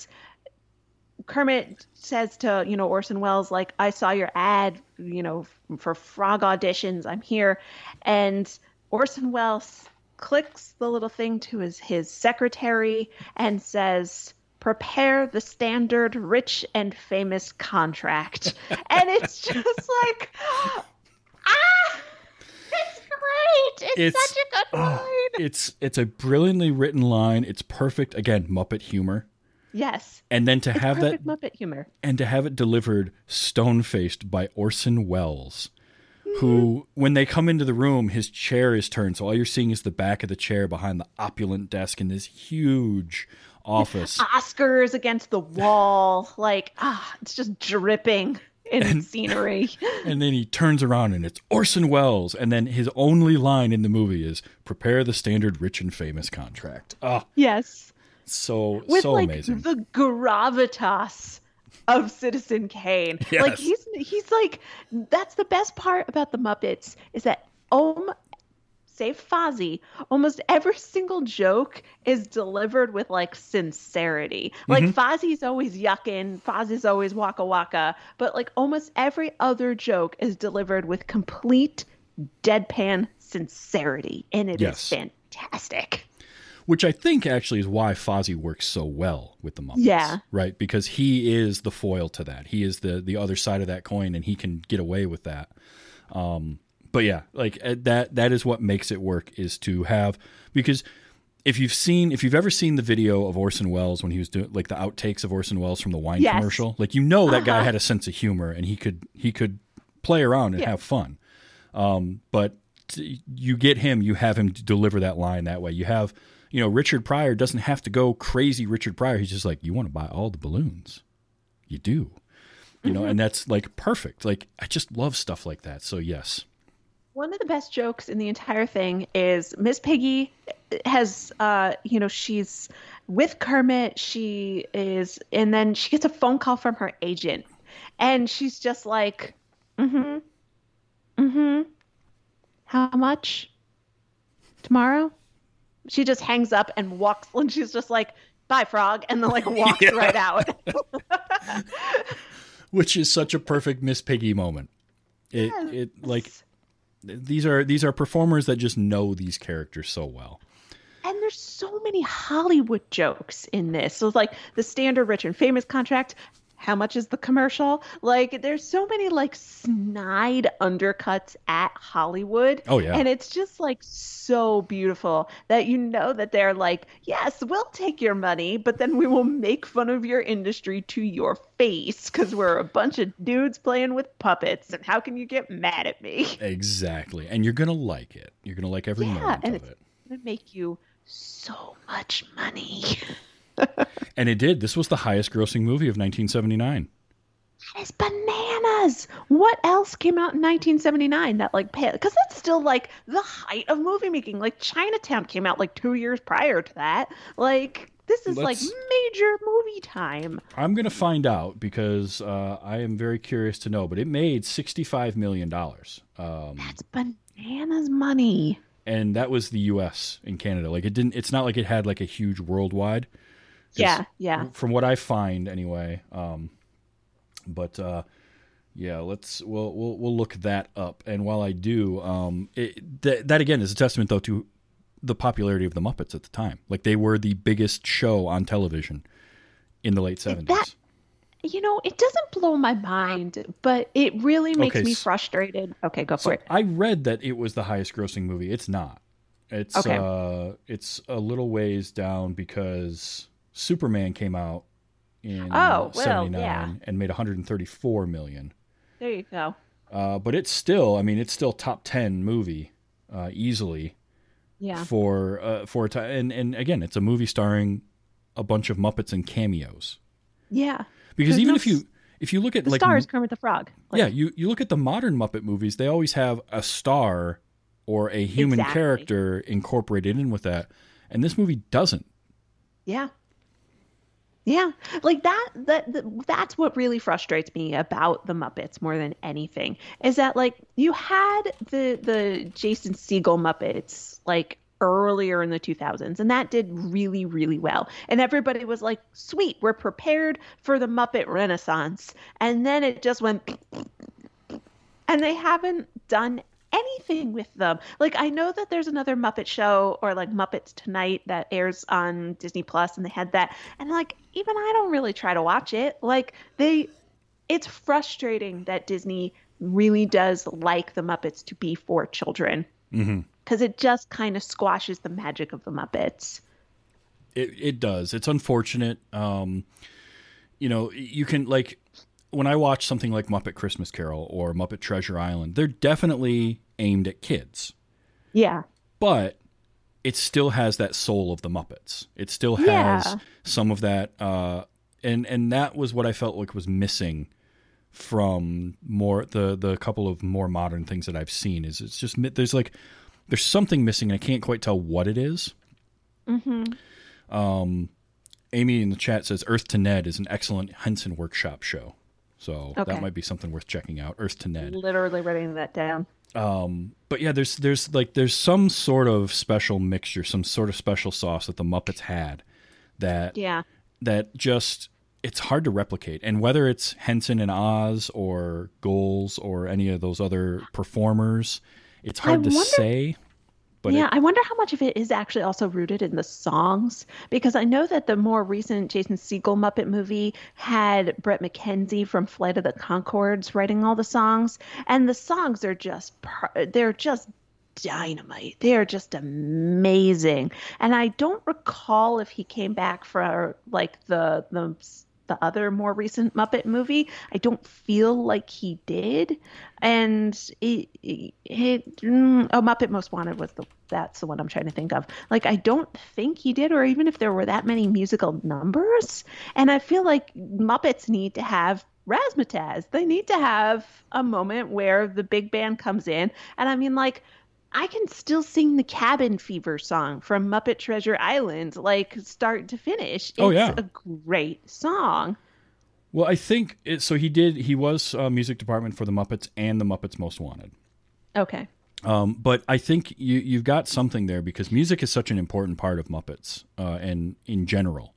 Kermit says to, you know, Orson Welles, like, I saw your ad, you know, for frog auditions. I'm here. And Orson Welles clicks the little thing to his, his secretary and says, prepare the standard rich and famous contract. and it's just like, ah, it's great. It's, It's- such a good line. oh, it's it's a brilliantly written line. It's perfect again, Muppet humor. yes. And then to have that Muppet humor. and to have it delivered stone faced by Orson Welles, who, when they come into the room, his chair is turned. So all you're seeing is the back of the chair behind the opulent desk in this huge office. Oscars against the wall. Like, ah, it's just dripping in scenery. and then he turns around and it's Orson Welles. And then his only line in the movie is prepare the standard rich and famous contract. Oh, yes. so, With so like amazing. the gravitas of Citizen Kane. Yes. Like he's he's like that's the best part about the Muppets is that um save Fozzie, almost every single joke is delivered with like sincerity. Like Fozzie's always yucking, Fozzie's always waka waka, but like almost every other joke is delivered with complete deadpan sincerity, and it is Yes. fantastic. Which I think actually is why Fozzie works so well with the Muppets. Yeah. Right? Because he is the foil to that. He is the the other side of that coin and he can get away with that. Um but yeah, like uh, that that is what makes it work is to have because if you've seen if you've ever seen the video of Orson Welles when he was doing like the outtakes of Orson Welles from the wine Yes. commercial, like you know that guy Uh-huh. had a sense of humor and he could he could play around and Yeah. have fun. Um, but t- you get him, you have him deliver that line that way. You have you know Richard Pryor doesn't have to go crazy. Richard Pryor, he's just like you want to buy all the balloons, you do, you know, and that's like perfect. Like I just love stuff like that. So yes, One of the best jokes in the entire thing is Miss Piggy has, uh, you know, she's with Kermit. She is, and then she gets a phone call from her agent, and she's just like, "Mm-hmm, mm-hmm. How much? Tomorrow?" She just hangs up and walks, and she's just like, "Bye, frog," and then like walks Yeah. right out. which is such a perfect Miss Piggy moment. It it like these are these are performers that just know these characters so well. And there's so many Hollywood jokes in this. So it's like the standard rich and famous contract. How much is the commercial? Like there's so many like snide undercuts at Hollywood. Oh, yeah. And it's just like so beautiful that you know that they're like, yes, we'll take your money, but then we will make fun of your industry to your face because we're a bunch of dudes playing with puppets. And how can you get mad at me? Exactly. And you're gonna like it. You're gonna like every Yeah, moment and of it's it. gonna make you so much money. And it did. This was the highest grossing movie of 1979. That is bananas. What else came out in 1979 that like because that's still like the height of movie making. Like Chinatown came out like two years prior to that. Like this is like Let's- major movie time. I'm gonna find out because uh, I am very curious to know. But it made 65 million dollars. Um, That's bananas money. and that was the U.S. and Canada. Like it didn't. It's not like it had like a huge worldwide. Yeah, yeah. From what I find, anyway. Um, but uh, yeah, let's we'll we'll we'll look that up. And while I do, um, it, that that again is a testament though to the popularity of the Muppets at the time. Like they were the biggest show on television in the late seventies. You know, it doesn't blow my mind, but it really makes Okay, me s- frustrated. Okay, go for So it. I read that it was the highest grossing movie. It's not. It's Okay. uh it's a little ways down because Superman came out in Oh, well, 79 yeah. and made 134 million. There you go. Uh, but it's still, I mean, it's still top 10 movie uh, easily Yeah. for uh, for a time. And, and again, it's a movie starring a bunch of Muppets and cameos. Yeah. Because There's even no if you if you look at The like star is Kermit the Frog. Like, yeah, you, you look at the modern Muppet movies, they always have a star or a human Exactly. character incorporated in with that. And this movie doesn't. Yeah. Yeah. Like that that that- that's what really frustrates me about the Muppets more than anything. Is that like you had the the Jason Segel Muppets like earlier in the 2000s and that did really really well. And everybody was like, "Sweet, we're prepared for the Muppet Renaissance." And then it just went and they haven't done anything with them. Like I know that there's another Muppet show or like Muppets Tonight that airs on Disney Plus and they had that and like even I don't really try to watch it. Like they it's frustrating that Disney really does like the Muppets to be for children Mm-hmm. cuz it just kind of squashes the magic of the Muppets. It it does. It's unfortunate. Um, you know, you can like when I watch something like Muppet Christmas Carol or Muppet Treasure Island, they're definitely aimed at kids, Yeah. but it still has that soul of the Muppets. It still has Yeah. some of that, uh, and and that was what I felt like was missing from more the the couple of more modern things that I've seen. Is it's just there's like there's something missing, and I can't quite tell what it is. Mhm. Um, Amy in the chat says Earth to Ned is an excellent Henson Workshop show. So Okay. that might be something worth checking out. Earth to Ned. Literally writing that down. Um, but yeah, there's there's like there's some sort of special mixture, some sort of special sauce that the Muppets had that Yeah. that just it's hard to replicate. And whether it's Henson and Oz or Goelz or any of those other performers, it's hard I to wonder- say. But yeah, it- I wonder how much of it is actually also rooted in the songs because I know that the more recent Jason Segel Muppet movie had Bret McKenzie from Flight of the Conchords writing all the songs, and the songs are just they're just dynamite. They are just amazing. And I don't recall if he came back for like the the the other more recent Muppet movie. I don't feel like he did. And it, it, it mm, oh, Muppet Most Wanted was the that's the one I'm trying to think of. Like I don't think he did, or even if there were that many musical numbers. And I feel like Muppets need to have razzmatazz. They need to have a moment where the big band comes in, and I mean like. I can still sing the Cabin Fever song from Muppet Treasure Island, like start to finish. It's Oh, yeah. a great song. Well, I think it, so. He did. He was uh, music department for the Muppets and the Muppets Most Wanted. Okay. Um, but I think you you've got something there because music is such an important part of Muppets uh, and in general.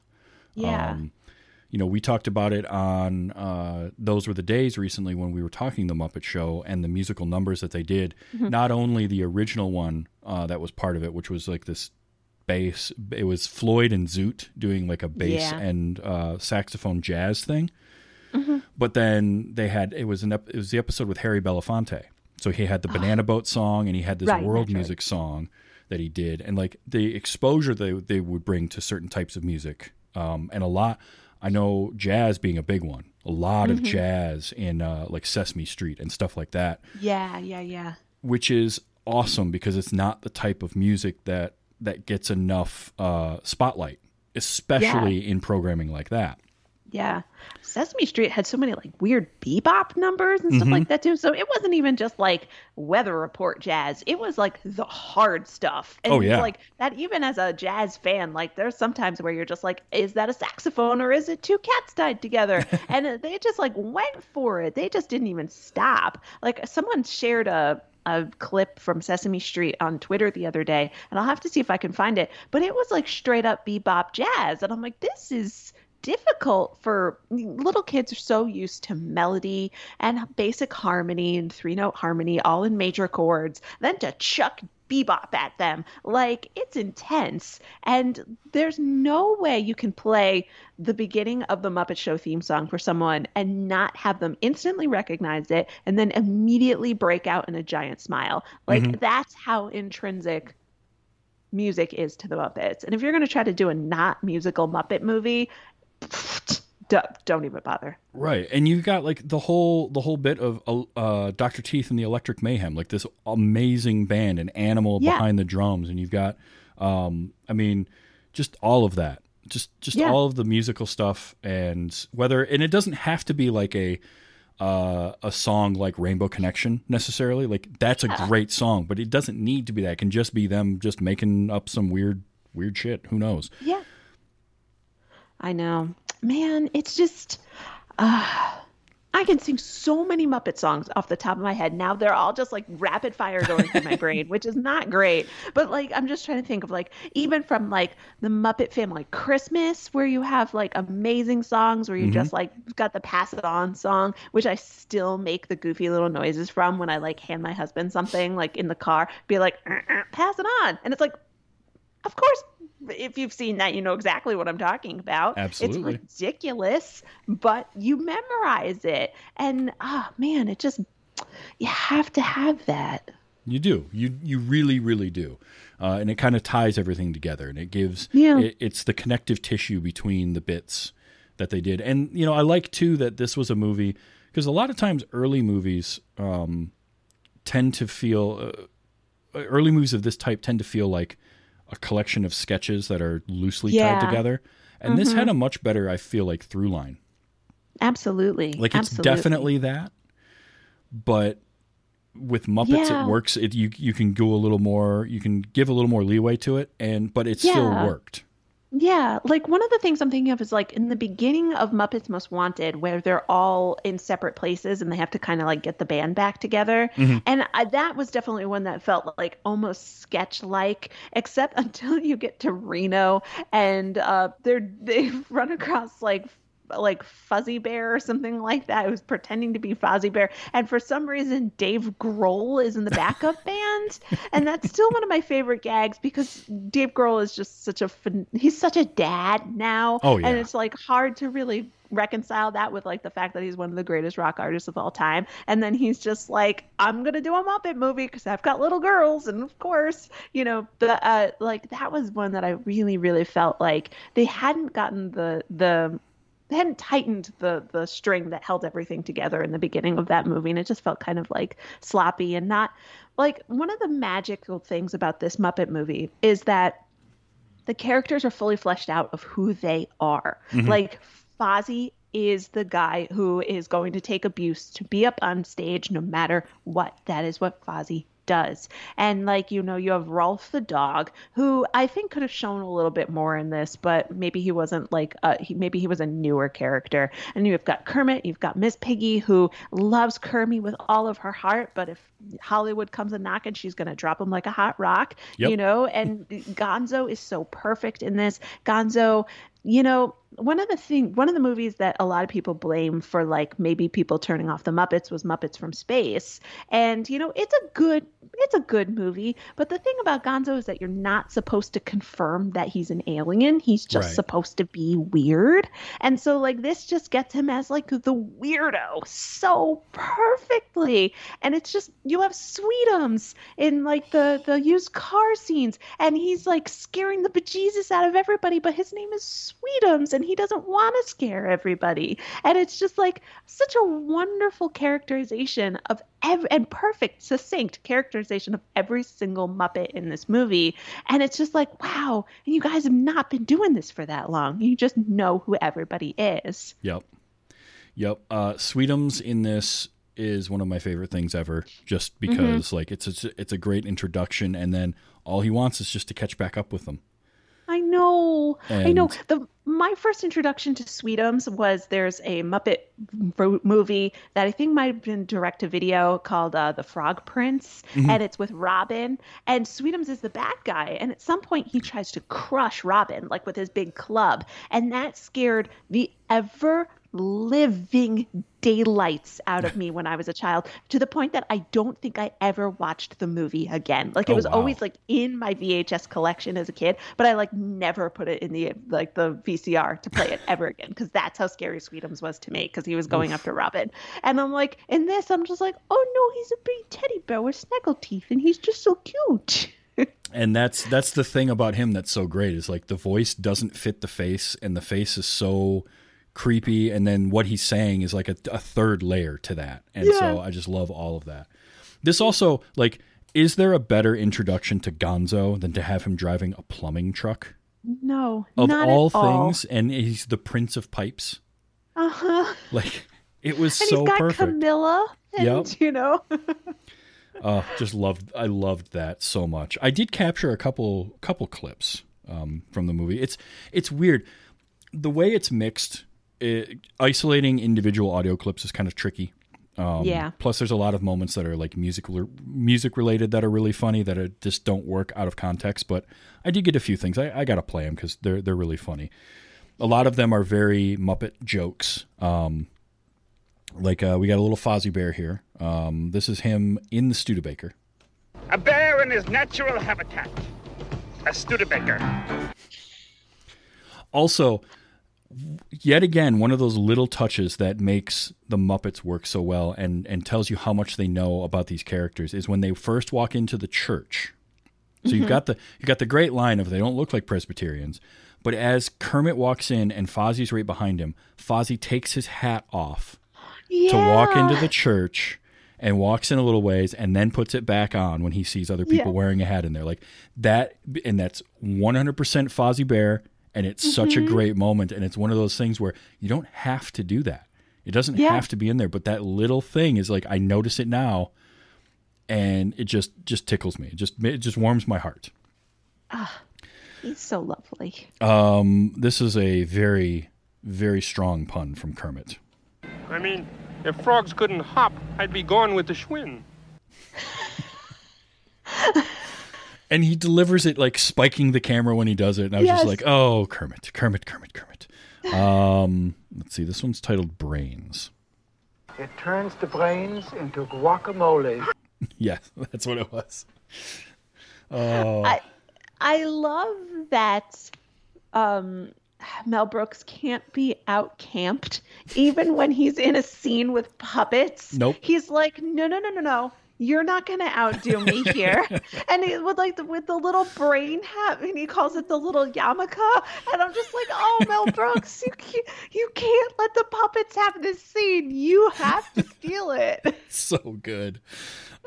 Yeah. Um, you know, we talked about it on uh, those were the days recently when we were talking the Muppet Show and the musical numbers that they did. Mm-hmm. Not only the original one uh, that was part of it, which was like this bass. It was Floyd and Zoot doing like a bass Yeah. and uh, saxophone jazz thing. Mm-hmm. But then they had it was an ep- it was the episode with Harry Belafonte. So he had the Banana Boat song and he had this Right, world right. music song that he did, and like the exposure they they would bring to certain types of music, um, and a lot. I know jazz being a big one. A lot Mm-hmm. of jazz in uh, like Sesame Street and stuff like that, Yeah, yeah, yeah. which is awesome because it's not the type of music that that gets enough uh, spotlight, especially in programming like that. Yeah. Sesame Street had so many like weird bebop numbers and stuff Mm-hmm. like that too. So it wasn't even just like weather report jazz. It was like the hard stuff. And Oh, yeah. like that even as a jazz fan, like there's sometimes where you're just like, is that a saxophone or is it two cats tied together? and they just like went for it. They just didn't even stop. Like someone shared a a clip from Sesame Street on Twitter the other day, and I'll have to see if I can find it. But it was like straight up bebop jazz, and I'm like, this is difficult for little kids are so used to melody and basic harmony and three note harmony all in major chords then to chuck bebop at them. Like it's intense. And there's no way you can play the beginning of the muppet show theme song for someone and not have them instantly recognize it and then immediately break out in a giant smile. Like mm-hmm. that's how intrinsic music is to the Muppets. And if you're going to try to do a not musical Muppet movie, don't even bother. Right, and you've got like the whole the whole bit of uh, Doctor Teeth and the Electric Mayhem, like this amazing band and animal Yeah. behind the drums, and you've got, um, I mean, just all of that, just just Yeah. all of the musical stuff, and whether and it doesn't have to be like a uh, a song like Rainbow Connection necessarily. Like that's a great song, but it doesn't need to be that. It can just be them just making up some weird weird shit. Who knows? Yeah. I know. Man, it's just uh I can sing so many Muppet songs off the top of my head. Now they're all just like rapid fire going through my brain, which is not great. But like I'm just trying to think of like even from like the Muppet Family Christmas where you have like amazing songs where you just like got the pass it on song, which I still make the goofy little noises from when I like hand my husband something like in the car, be like "Uh, uh, pass it on. And it's like of course, if you've seen that, you know exactly what I'm talking about. Absolutely. It's ridiculous, but you memorize it. And ah, man, it just, you have to have that. You do. You you really really do, uh, and it kind of ties everything together, and it gives. Yeah. It, it's the connective tissue between the bits that they did, and you know I like too that this was a movie because a lot of times early movies um, tend to feel uh, early movies of this type tend to feel like a collection of sketches that are loosely Yeah. tied together, and this had mm-hmm. a much better I feel like through line. Absolutely. Like it's Absolutely. definitely that, but with Muppets Yeah. it works. It you you can go a little more. You can give a little more leeway to it, and but it still worked. Yeah, like one of the things I'm thinking of is like in the beginning of Muppets Most Wanted, where they're all in separate places and they have to kind of like get the band back together. And I, that was definitely one that felt like almost sketch like, except until you get to Reno and uh, they're they run across like like Fuzzy Bear or something like that. It was pretending to be Fozzie Bear, and for some reason Dave Grohl is in the backup band, and that's still one of my favorite gags because Dave Grohl is just such a he's such a dad now, Oh, yeah. and it's like hard to really reconcile that with like the fact that he's one of the greatest rock artists of all time. And then he's just like i'm gonna do a muppet movie because i've got little girls and of course you know. The uh like that was one that i really really felt like they hadn't gotten the the hadn't tightened the the string that held everything together in the beginning of that movie and it just felt kind of like sloppy and not like one of the magical things about this muppet movie is that the characters are fully fleshed out of who they are. Mm-hmm. Like Fozzie is the guy who is going to take abuse to be up on stage no matter what. That is what Fozzie does. And like you know, you have Rowlf the dog, who I think could have shown a little bit more in this, but maybe he wasn't like uh, he maybe he was a newer character. And you've got Kermit, you've got Miss Piggy, who loves Kermit with all of her heart, but if Hollywood comes a knocking, she's gonna drop him like a hot rock. Yep. You know, and Gonzo is so perfect in this. Gonzo, you know, one of the thing one of the movies that a lot of people blame for like maybe people turning off the Muppets was Muppets from Space. And you know, it's a good it's a good movie, but the thing about Gonzo is that you're not supposed to confirm that he's an alien. He's just Right. supposed to be weird. And so like this just gets him as like the weirdo so perfectly. And it's just you have Sweetums in like the the used car scenes and he's like scaring the bejesus out of everybody, but his name is Sweetums and he doesn't want to scare everybody. And it's just like such a wonderful characterization of every and perfect succinct characterization of every single Muppet in this movie. And it's just like, wow, and you guys have not been doing this for that long. You just know who everybody is. Yep. Yep. Uh, Sweetums in this is one of my favorite things ever, just Mm-hmm. because like it's a, it's a great introduction, and then all he wants is just to catch back up with them. I know. I know. The my first introduction to Sweetums was there's a Muppet movie that I think might have been direct to video called uh, The Frog Prince, and it's with Robin. And Sweetums is the bad guy, and at some point he tries to crush Robin like with his big club, and that scared the ever living daylights out of me when I was a child to the point that I don't think I ever watched the movie again. Like it Oh, was wow. always like in my VHS collection as a kid, but I like never put it in the like the VCR to play it ever again because that's how scary Sweetums was to me because he was going after Robin. And I'm like, in this, I'm just like, oh no, he's a big teddy bear with snaggle teeth and he's just so cute. And that's that's the thing about him that's so great is like the voice doesn't fit the face, and the face is so creepy, and then what he's saying is like a, a third layer to that, and so I just love all of that. This also like, is there a better introduction to Gonzo than to have him driving a plumbing truck? No, Of not all at all. things, and he's the Prince of Pipes. Uh huh. Like it was And so he's got perfect. Camilla, and Yep. you know. Uh, just loved. I loved that so much. I did capture a couple couple clips um, from the movie. It's it's weird the way it's mixed. It, isolating individual audio clips is kind of tricky. Um, Yeah. Plus, there's a lot of moments that are like music music related that are really funny that are, just don't work out of context. But I did get a few things. I, I got to play them because they're they're really funny. A lot of them are very Muppet jokes. Um, like uh, we got a little Fozzie Bear here. Um, this is him in the Studebaker. A bear in his natural habitat. A Studebaker. Also, yet again, one of those little touches that makes the Muppets work so well and, and tells you how much they know about these characters is when they first walk into the church. So you've mm-hmm. got the you got the great line of they don't look like Presbyterians, but as Kermit walks in and Fozzie's right behind him, Fozzie takes his hat off Yeah. to walk into the church and walks in a little ways and then puts it back on when he sees other people Yeah. wearing a hat in there like that and that's 100% Fozzie Bear and it's such Mm-hmm. a great moment and it's one of those things where you don't have to do that it doesn't Yeah. have to be in there but that little thing is like I notice it now and it just just tickles me it just it just warms my heart Ah. He's so lovely. um this is a very very strong pun from Kermit I mean, if frogs couldn't hop, I'd be gone with the Schwinn. and he delivers it like spiking the camera when he does it and i was just like oh kermit kermit kermit kermit Um, let's see. This one's titled Brains. It turns the brains into guacamole. Yeah, that's what it was. Oh, I I love that um Mel Brooks can't be out camped even when he's in a scene with puppets. Nope. He's like, no, no, no, no, no. You're not gonna outdo me here. and he would like the, with the little brain hat, and he calls it the little yarmulke. And I'm just like, oh, Mel Brooks, you can't, you can't let the puppets have this scene. You have to steal it. so good.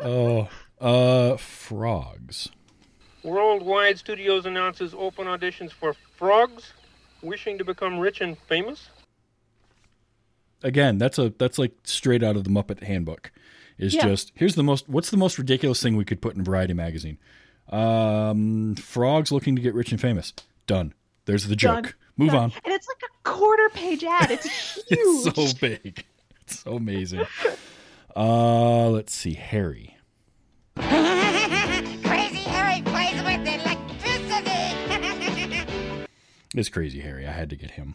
Oh, uh, frogs. Worldwide Studios announces open auditions for frogs wishing to become rich and famous. Again, that's a that's like straight out of the Muppet Handbook. Is Yeah. just here's the most what's the most ridiculous thing we could put in Variety magazine? Um, frogs looking to get rich and famous. Done. There's the joke. Done. Move Done. on. And it's like a quarter page ad. It's huge. It's so big. It's so amazing. Uh, let's see. Harry. Crazy Harry plays with electricity. It's crazy Harry. I had to get him.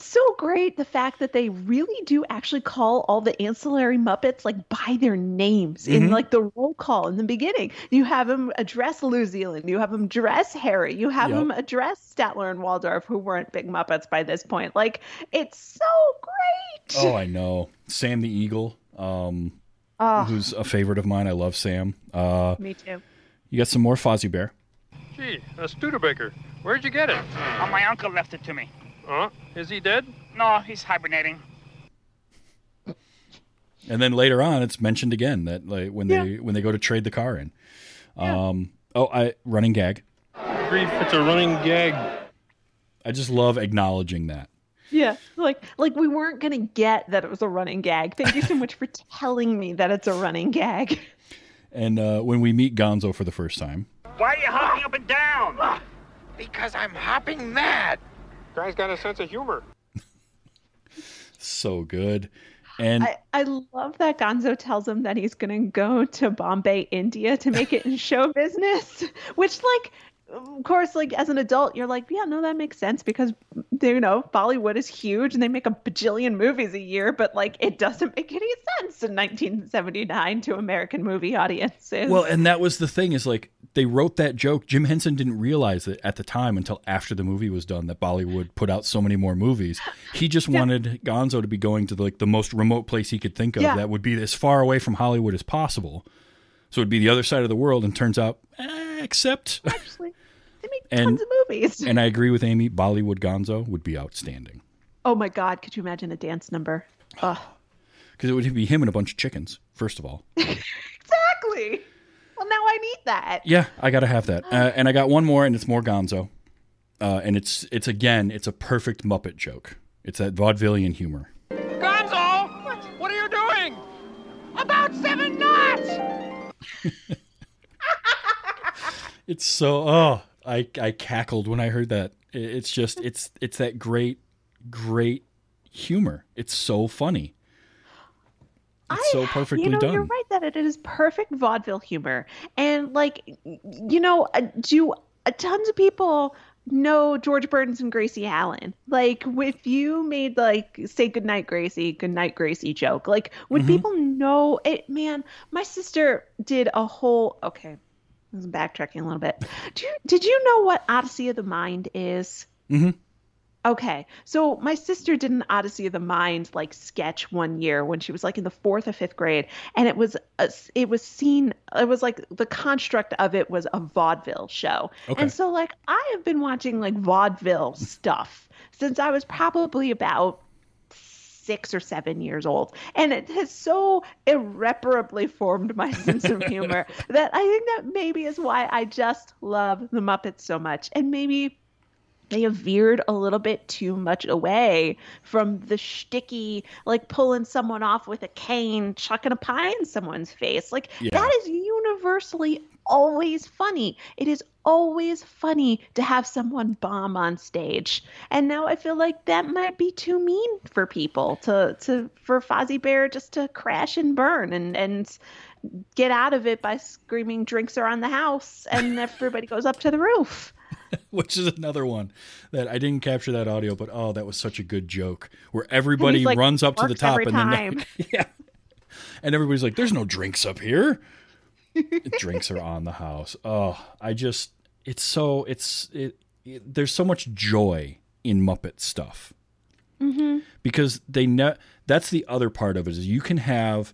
It's so great the fact that they really do actually call all the ancillary Muppets like by their names in Mhm. like the roll call in the beginning. You have them address New Zealand, you have them address Harry, you have Yep. them address Statler and Waldorf, who weren't big Muppets by this point. Like it's so great. Oh, I know. Sam the Eagle, um, Oh, who's a favorite of mine. I love Sam. Uh, me too. you got some more Fozzie Bear. Gee, a Studebaker. Where'd you get it? Oh, my uncle left it to me. Huh? Is he dead? No, he's hibernating. And then later on, it's mentioned again that like when they when they go to trade the car in. Um, oh, I running gag. Grief, it's a running gag. I just love acknowledging that. Yeah, like like we weren't gonna get that it was a running gag. Thank you so much for telling me that it's a running gag. And uh, when we meet Gonzo for the first time, Why are you hopping up and down? Because I'm hopping mad. Guy's got a sense of humor. so good. And I, I love that Gonzo tells him that he's going to go to Bombay, India to make it in show business, which, like, of course, like as an adult, you're like, yeah, no, that makes sense because, you know, Bollywood is huge and they make a bajillion movies a year, but like it doesn't make any sense in 1979 to American movie audiences. well, and that was the thing is like they wrote that joke. Jim Henson didn't realize it at the time until after the movie was done that Bollywood put out so many more movies. He just wanted Gonzo to be going to like the most remote place he could think of Yeah. that would be as far away from Hollywood as possible. So it'd be the other side of the world, and turns out, eh, except. Actually, they make And- tons of movies. and I agree with Amy. Bollywood Gonzo would be outstanding oh my God, could you imagine a dance number? Because it would be him and a bunch of chickens. First of all, exactly. Well, now I need that. yeah, I gotta have that. Uh, and I got one more, and it's more Gonzo, uh, and it's it's again, it's a perfect Muppet joke. It's that vaudevillian humor. Gonzo! What? What are you doing? About seven knots! It's so oh, I I cackled when I heard that. It's just it's it's that great great humor. It's so funny. It's so perfectly you know, done. You're right that it is perfect vaudeville humor, and like, you know, uh, do uh, tons of people know George Burns and Gracie Allen? Like, if you made like say "Good night, Gracie," "Good night, Gracie" joke, like, would Mhm. people know it? Man, my sister did a whole. Okay, backtracking a little bit. Do you, did you know what Odyssey of the Mind is? Mhm. Okay, so my sister did an Odyssey of the Mind like sketch one year when she was like in the fourth or fifth grade, and it was a, it was seen it was like the construct of it was a vaudeville show, Okay. and so like I have been watching like vaudeville stuff since I was probably about six or seven years old, and it has so irreparably formed my sense of humor that I think that maybe is why I just love the Muppets so much, and maybe they have veered a little bit too much away from the shticky, like pulling someone off with a cane, chucking a pie in someone's face. Like Yeah. that is universally always funny. It is always funny to have someone bomb on stage. And now I feel like that might be too mean for people to to for Fozzie Bear just to crash and burn and and get out of it by screaming drinks are on the house and everybody goes up to the roof. which is another one that I didn't capture that audio, but oh, that was such a good joke where everybody like, runs up to the top and time." then yeah, and everybody's like, "There's no drinks up here." drinks are on the house. Oh, I just it's so it's it, it there's so much joy in Muppet stuff Mm-hmm. because they ne- that's the other part of it is you can have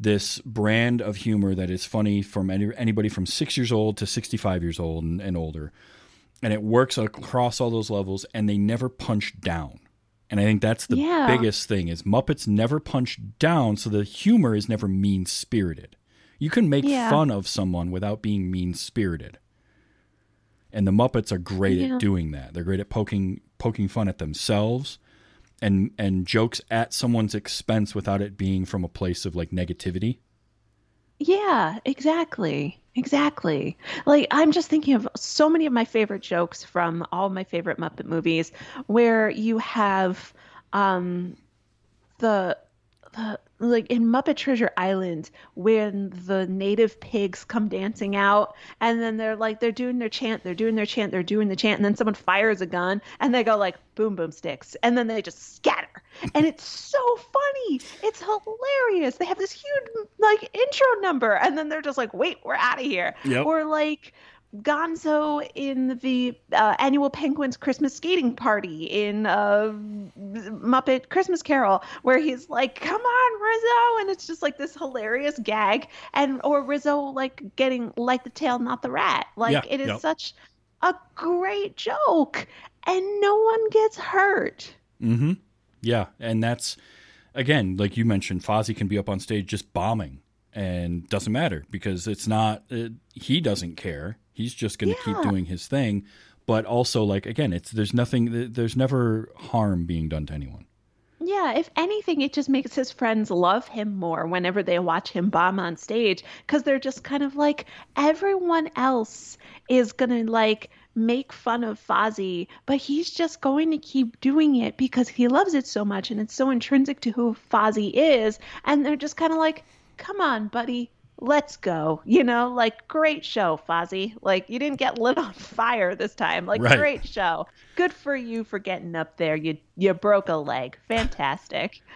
this brand of humor that is funny from any, anybody from six years old to 65 years old and, and older and it works across all those levels and they never punch down and i think that's the Yeah. biggest thing is muppets never punch down so the humor is never mean spirited you can make Yeah. fun of someone without being mean spirited and the muppets are great Yeah. at doing that they're great at poking poking fun at themselves and and jokes at someone's expense without it being from a place of like negativity Yeah, exactly. Exactly. Like I'm just thinking of so many of my favorite jokes from all my favorite Muppet movies where you have um the the like in Muppet Treasure Island when the native pigs come dancing out and then they're like they're doing their chant, they're doing their chant, they're doing the chant and then someone fires a gun and they go like boom boom sticks and then they just scatter. And it's so funny. It's hilarious. They have this huge like intro number and then they're just like wait, we're out of here. Yep. Or like Gonzo in the uh, annual Penguins Christmas skating party in uh, Muppet Christmas Carol, where he's like, "Come on, Rizzo," and it's just like this hilarious gag, and or Rizzo like getting like the tail, not the rat. Like Yeah, it is such a great joke, and no one gets hurt. Mm-hmm. Yeah, and that's again, like you mentioned, Fozzie can be up on stage just bombing, and doesn't matter because it's not. Uh, he doesn't care. He's just going to Yeah. keep doing his thing. But also, like again, it's there's nothing. There's never harm being done to anyone. Yeah, if anything, it just makes his friends love him more whenever they watch him bomb on stage because they're just kind of like, everyone else is going to like make fun of Fozzie, but he's just going to keep doing it because he loves it so much and it's so intrinsic to who Fozzie is. And they're just kind of like, come on, buddy. Let's go. You know, like great show, Fozzie. Like you didn't get lit on fire this time. Like Right. great show. Good for you for getting up there. You you broke a leg. Fantastic.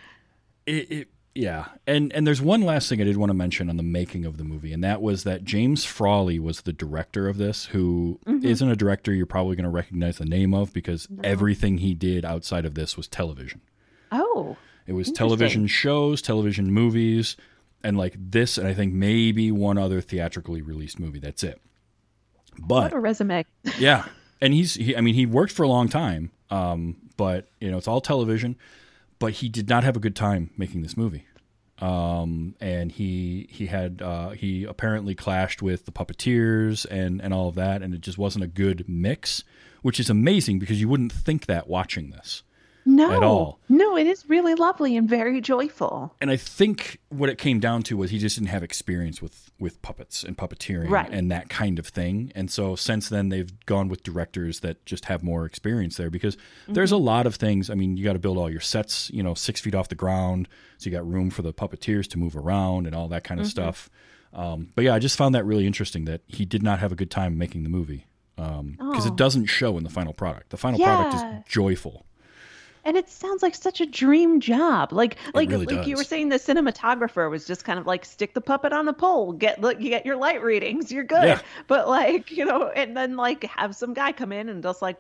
It, it yeah, and and there's one last thing I did want to mention on the making of the movie, and that was that James Frawley was the director of this, who Mhm. not a director you're probably going to recognize the name of because everything he did outside of this was television. Oh. It was television shows, television movies, and like this, and I think maybe one other theatrically released movie. That's it. But What a resume. yeah, and he's he, I mean he worked for a long time, um, but you know it's all television. But he did not have a good time making this movie, um, and he he had uh, he apparently clashed with the puppeteers and and all of that, and it just wasn't a good mix, which is amazing because you wouldn't think that watching this. No. At all. No, it is really lovely and very joyful. and I think what it came down to was he just didn't have experience with with puppets and puppeteering Right. and that kind of thing. And so since then they've gone with directors that just have more experience there because there's a lot of things. I mean, you got to build all your sets, you know, six feet off the ground, so you got room for the puppeteers to move around and all that kind of Mhm. stuff. Um, but yeah, I just found that really interesting that he did not have a good time making the movie because Oh. it doesn't show in the final product. The final product is joyful. And it sounds like such a dream job. Like like really like you were saying the cinematographer was just kind of like stick the puppet on the pole, get look you get your light readings, you're good. Yeah. But like, you know, and then like have some guy come in and just like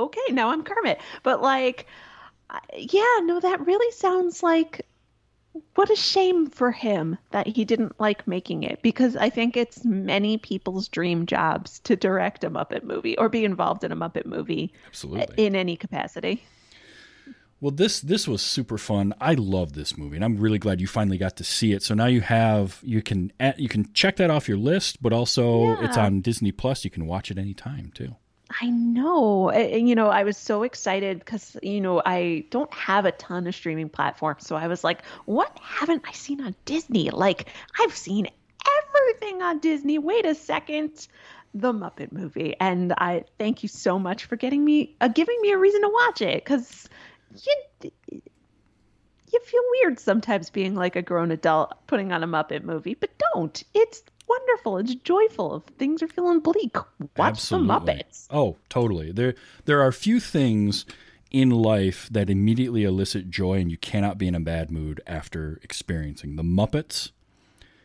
okay, now I'm Kermit. But like yeah, no that really sounds like what a shame for him that he didn't like making it because I think it's many people's dream jobs to direct a Muppet movie or be involved in a Muppet movie eh, Absolutely. in any capacity. Well, this this was super fun. I love this movie, and I'm really glad you finally got to see it. So now you have you can you can check that off your list, but also it's on Disney Plus. You can watch it anytime too. I know. You know, I was so excited because, you know, I don't have a ton of streaming platforms. So I was like, what haven't I seen on Disney? Like, I've seen everything on Disney. Wait a second. The Muppet movie. And I thank you so much for getting me, uh, giving me a reason to watch it because you. You feel weird sometimes being like a grown adult putting on a Muppet movie, but don't. It's wonderful. It's joyful. If things are feeling bleak, watch Absolutely. the Muppets. Oh, totally. There there are few things in life that immediately elicit joy and you cannot be in a bad mood after experiencing. The Muppets,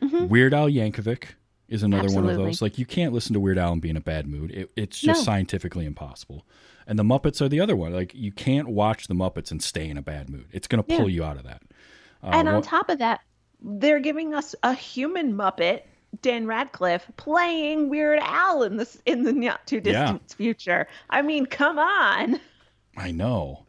Weird Al Yankovic is another one of Mm-hmm. Those. Like you can't listen to Weird Al and be in a bad mood. It, it's just No. scientifically impossible. And the Muppets are the other one. Like you can't watch the Muppets and stay in a bad mood. It's going to Yeah. pull you out of that. Uh, and on what- top of that, they're giving us a human Muppet, Dan Radcliffe, playing Weird Al in this in the not too distant future. I mean, come on. I know.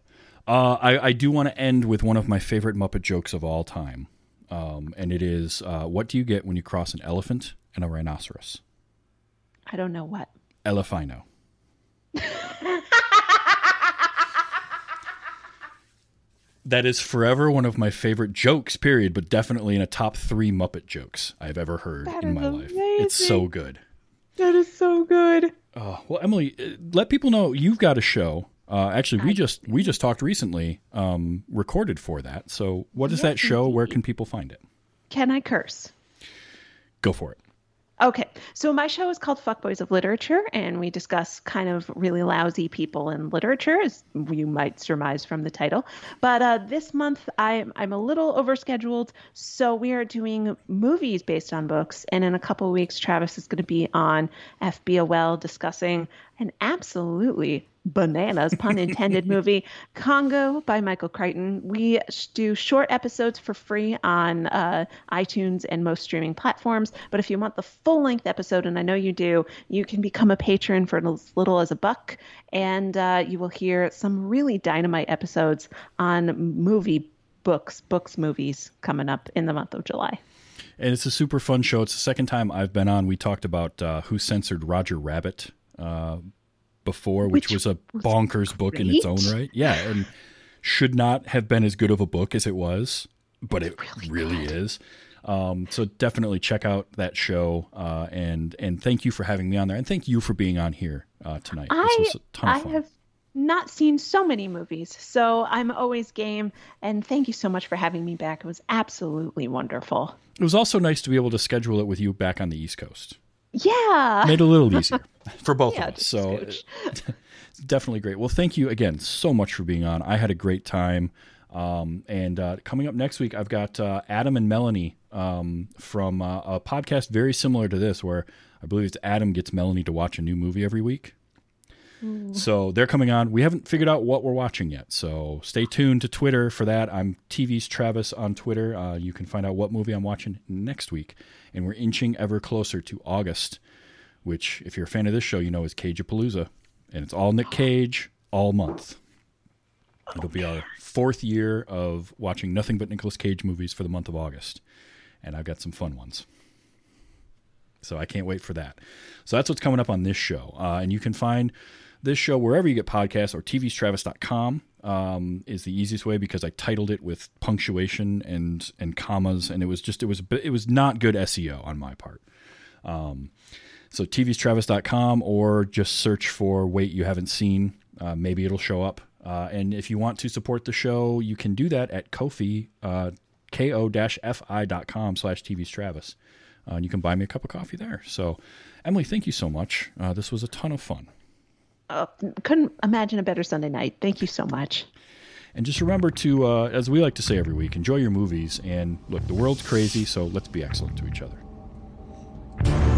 Uh, I, I do want to end with one of my favorite Muppet jokes of all time. Um, and it is uh, what do you get when you cross an elephant and a rhinoceros? I don't know what. Elephino. that is forever one of my favorite jokes, period, but definitely in a top three Muppet jokes I've ever heard That in my life. It's so good. That is so good. Oh, well, Emily, uh, let people know you've got a show. Uh, actually, we just we just talked recently, um, recorded for that. So, what is Yes, that show? Where can people find it? Can I curse? Go for it. Okay, so my show is called Fuckboys of Literature, and we discuss kind of really lousy people in literature, as you might surmise from the title. But uh, this month, I'm I'm a little overscheduled, so we are doing movies based on books. And in a couple weeks, Travis is going to be on FBOL discussing an absolutely bananas, pun intended, movie, Congo by Michael Crichton. We do short episodes for free on uh, iTunes and most streaming platforms. But if you want the full length episode, and I know you do, you can become a patron for as little as a buck, and uh, you will hear some really dynamite episodes on movie books, books, movies coming up in the month of July. And it's a super fun show. It's the second time I've been on. We talked about uh, who censored Roger Rabbit uh, before, which, Which was a bonkers book in its own right. Yeah, and should not have been as good of a book as it was, but it really, is. Um, so definitely check out that show, uh, and and thank you for having me on there, and thank you for being on here uh, tonight. I this was a ton of I fun. have not seen so many movies, so I'm always game. And thank you so much for having me back. It was absolutely wonderful. It was also nice to be able to schedule it with you back on the East Coast. Yeah. Made it a little easier for both Yeah, of us. So a scooch. it's definitely great. Well, thank you again so much for being on. I had a great time. Um, and uh, coming up next week, I've got uh, Adam and Melanie um, from uh, a podcast very similar to this, where I believe it's Adam gets Melanie to watch a new movie every week. So they're coming on. We haven't figured out what we're watching yet. So stay tuned to Twitter for that. I'm TV's Travis on Twitter. Uh, you can find out what movie I'm watching next week. And we're inching ever closer to August, which, if you're a fan of this show, you know is Cage Palooza. And it's all Nick Cage all month. It'll be our fourth year of watching nothing but Nicolas Cage movies for the month of August. And I've got some fun ones. So I can't wait for that. So that's what's coming up on this show. Uh, and you can find this show wherever you get podcasts or tvstravis.com um, is the easiest way because I titled it with punctuation and and commas and it was just it was it was not good SEO on my part. Um, so tvstravis.com or just search for wait you haven't seen. Uh, maybe it'll show up. Uh, and if you want to support the show, you can do that at Ko-fi, uh, ko-fi.com slash tvstravis. Uh, and you can buy me a cup of coffee there. So, Emily, thank you so much. Uh, this was a ton of fun. Uh, couldn't imagine a better Sunday night. Thank you so much. And just remember to, uh, as we like to say every week, enjoy your movies. And look, the world's crazy, so let's be excellent to each other.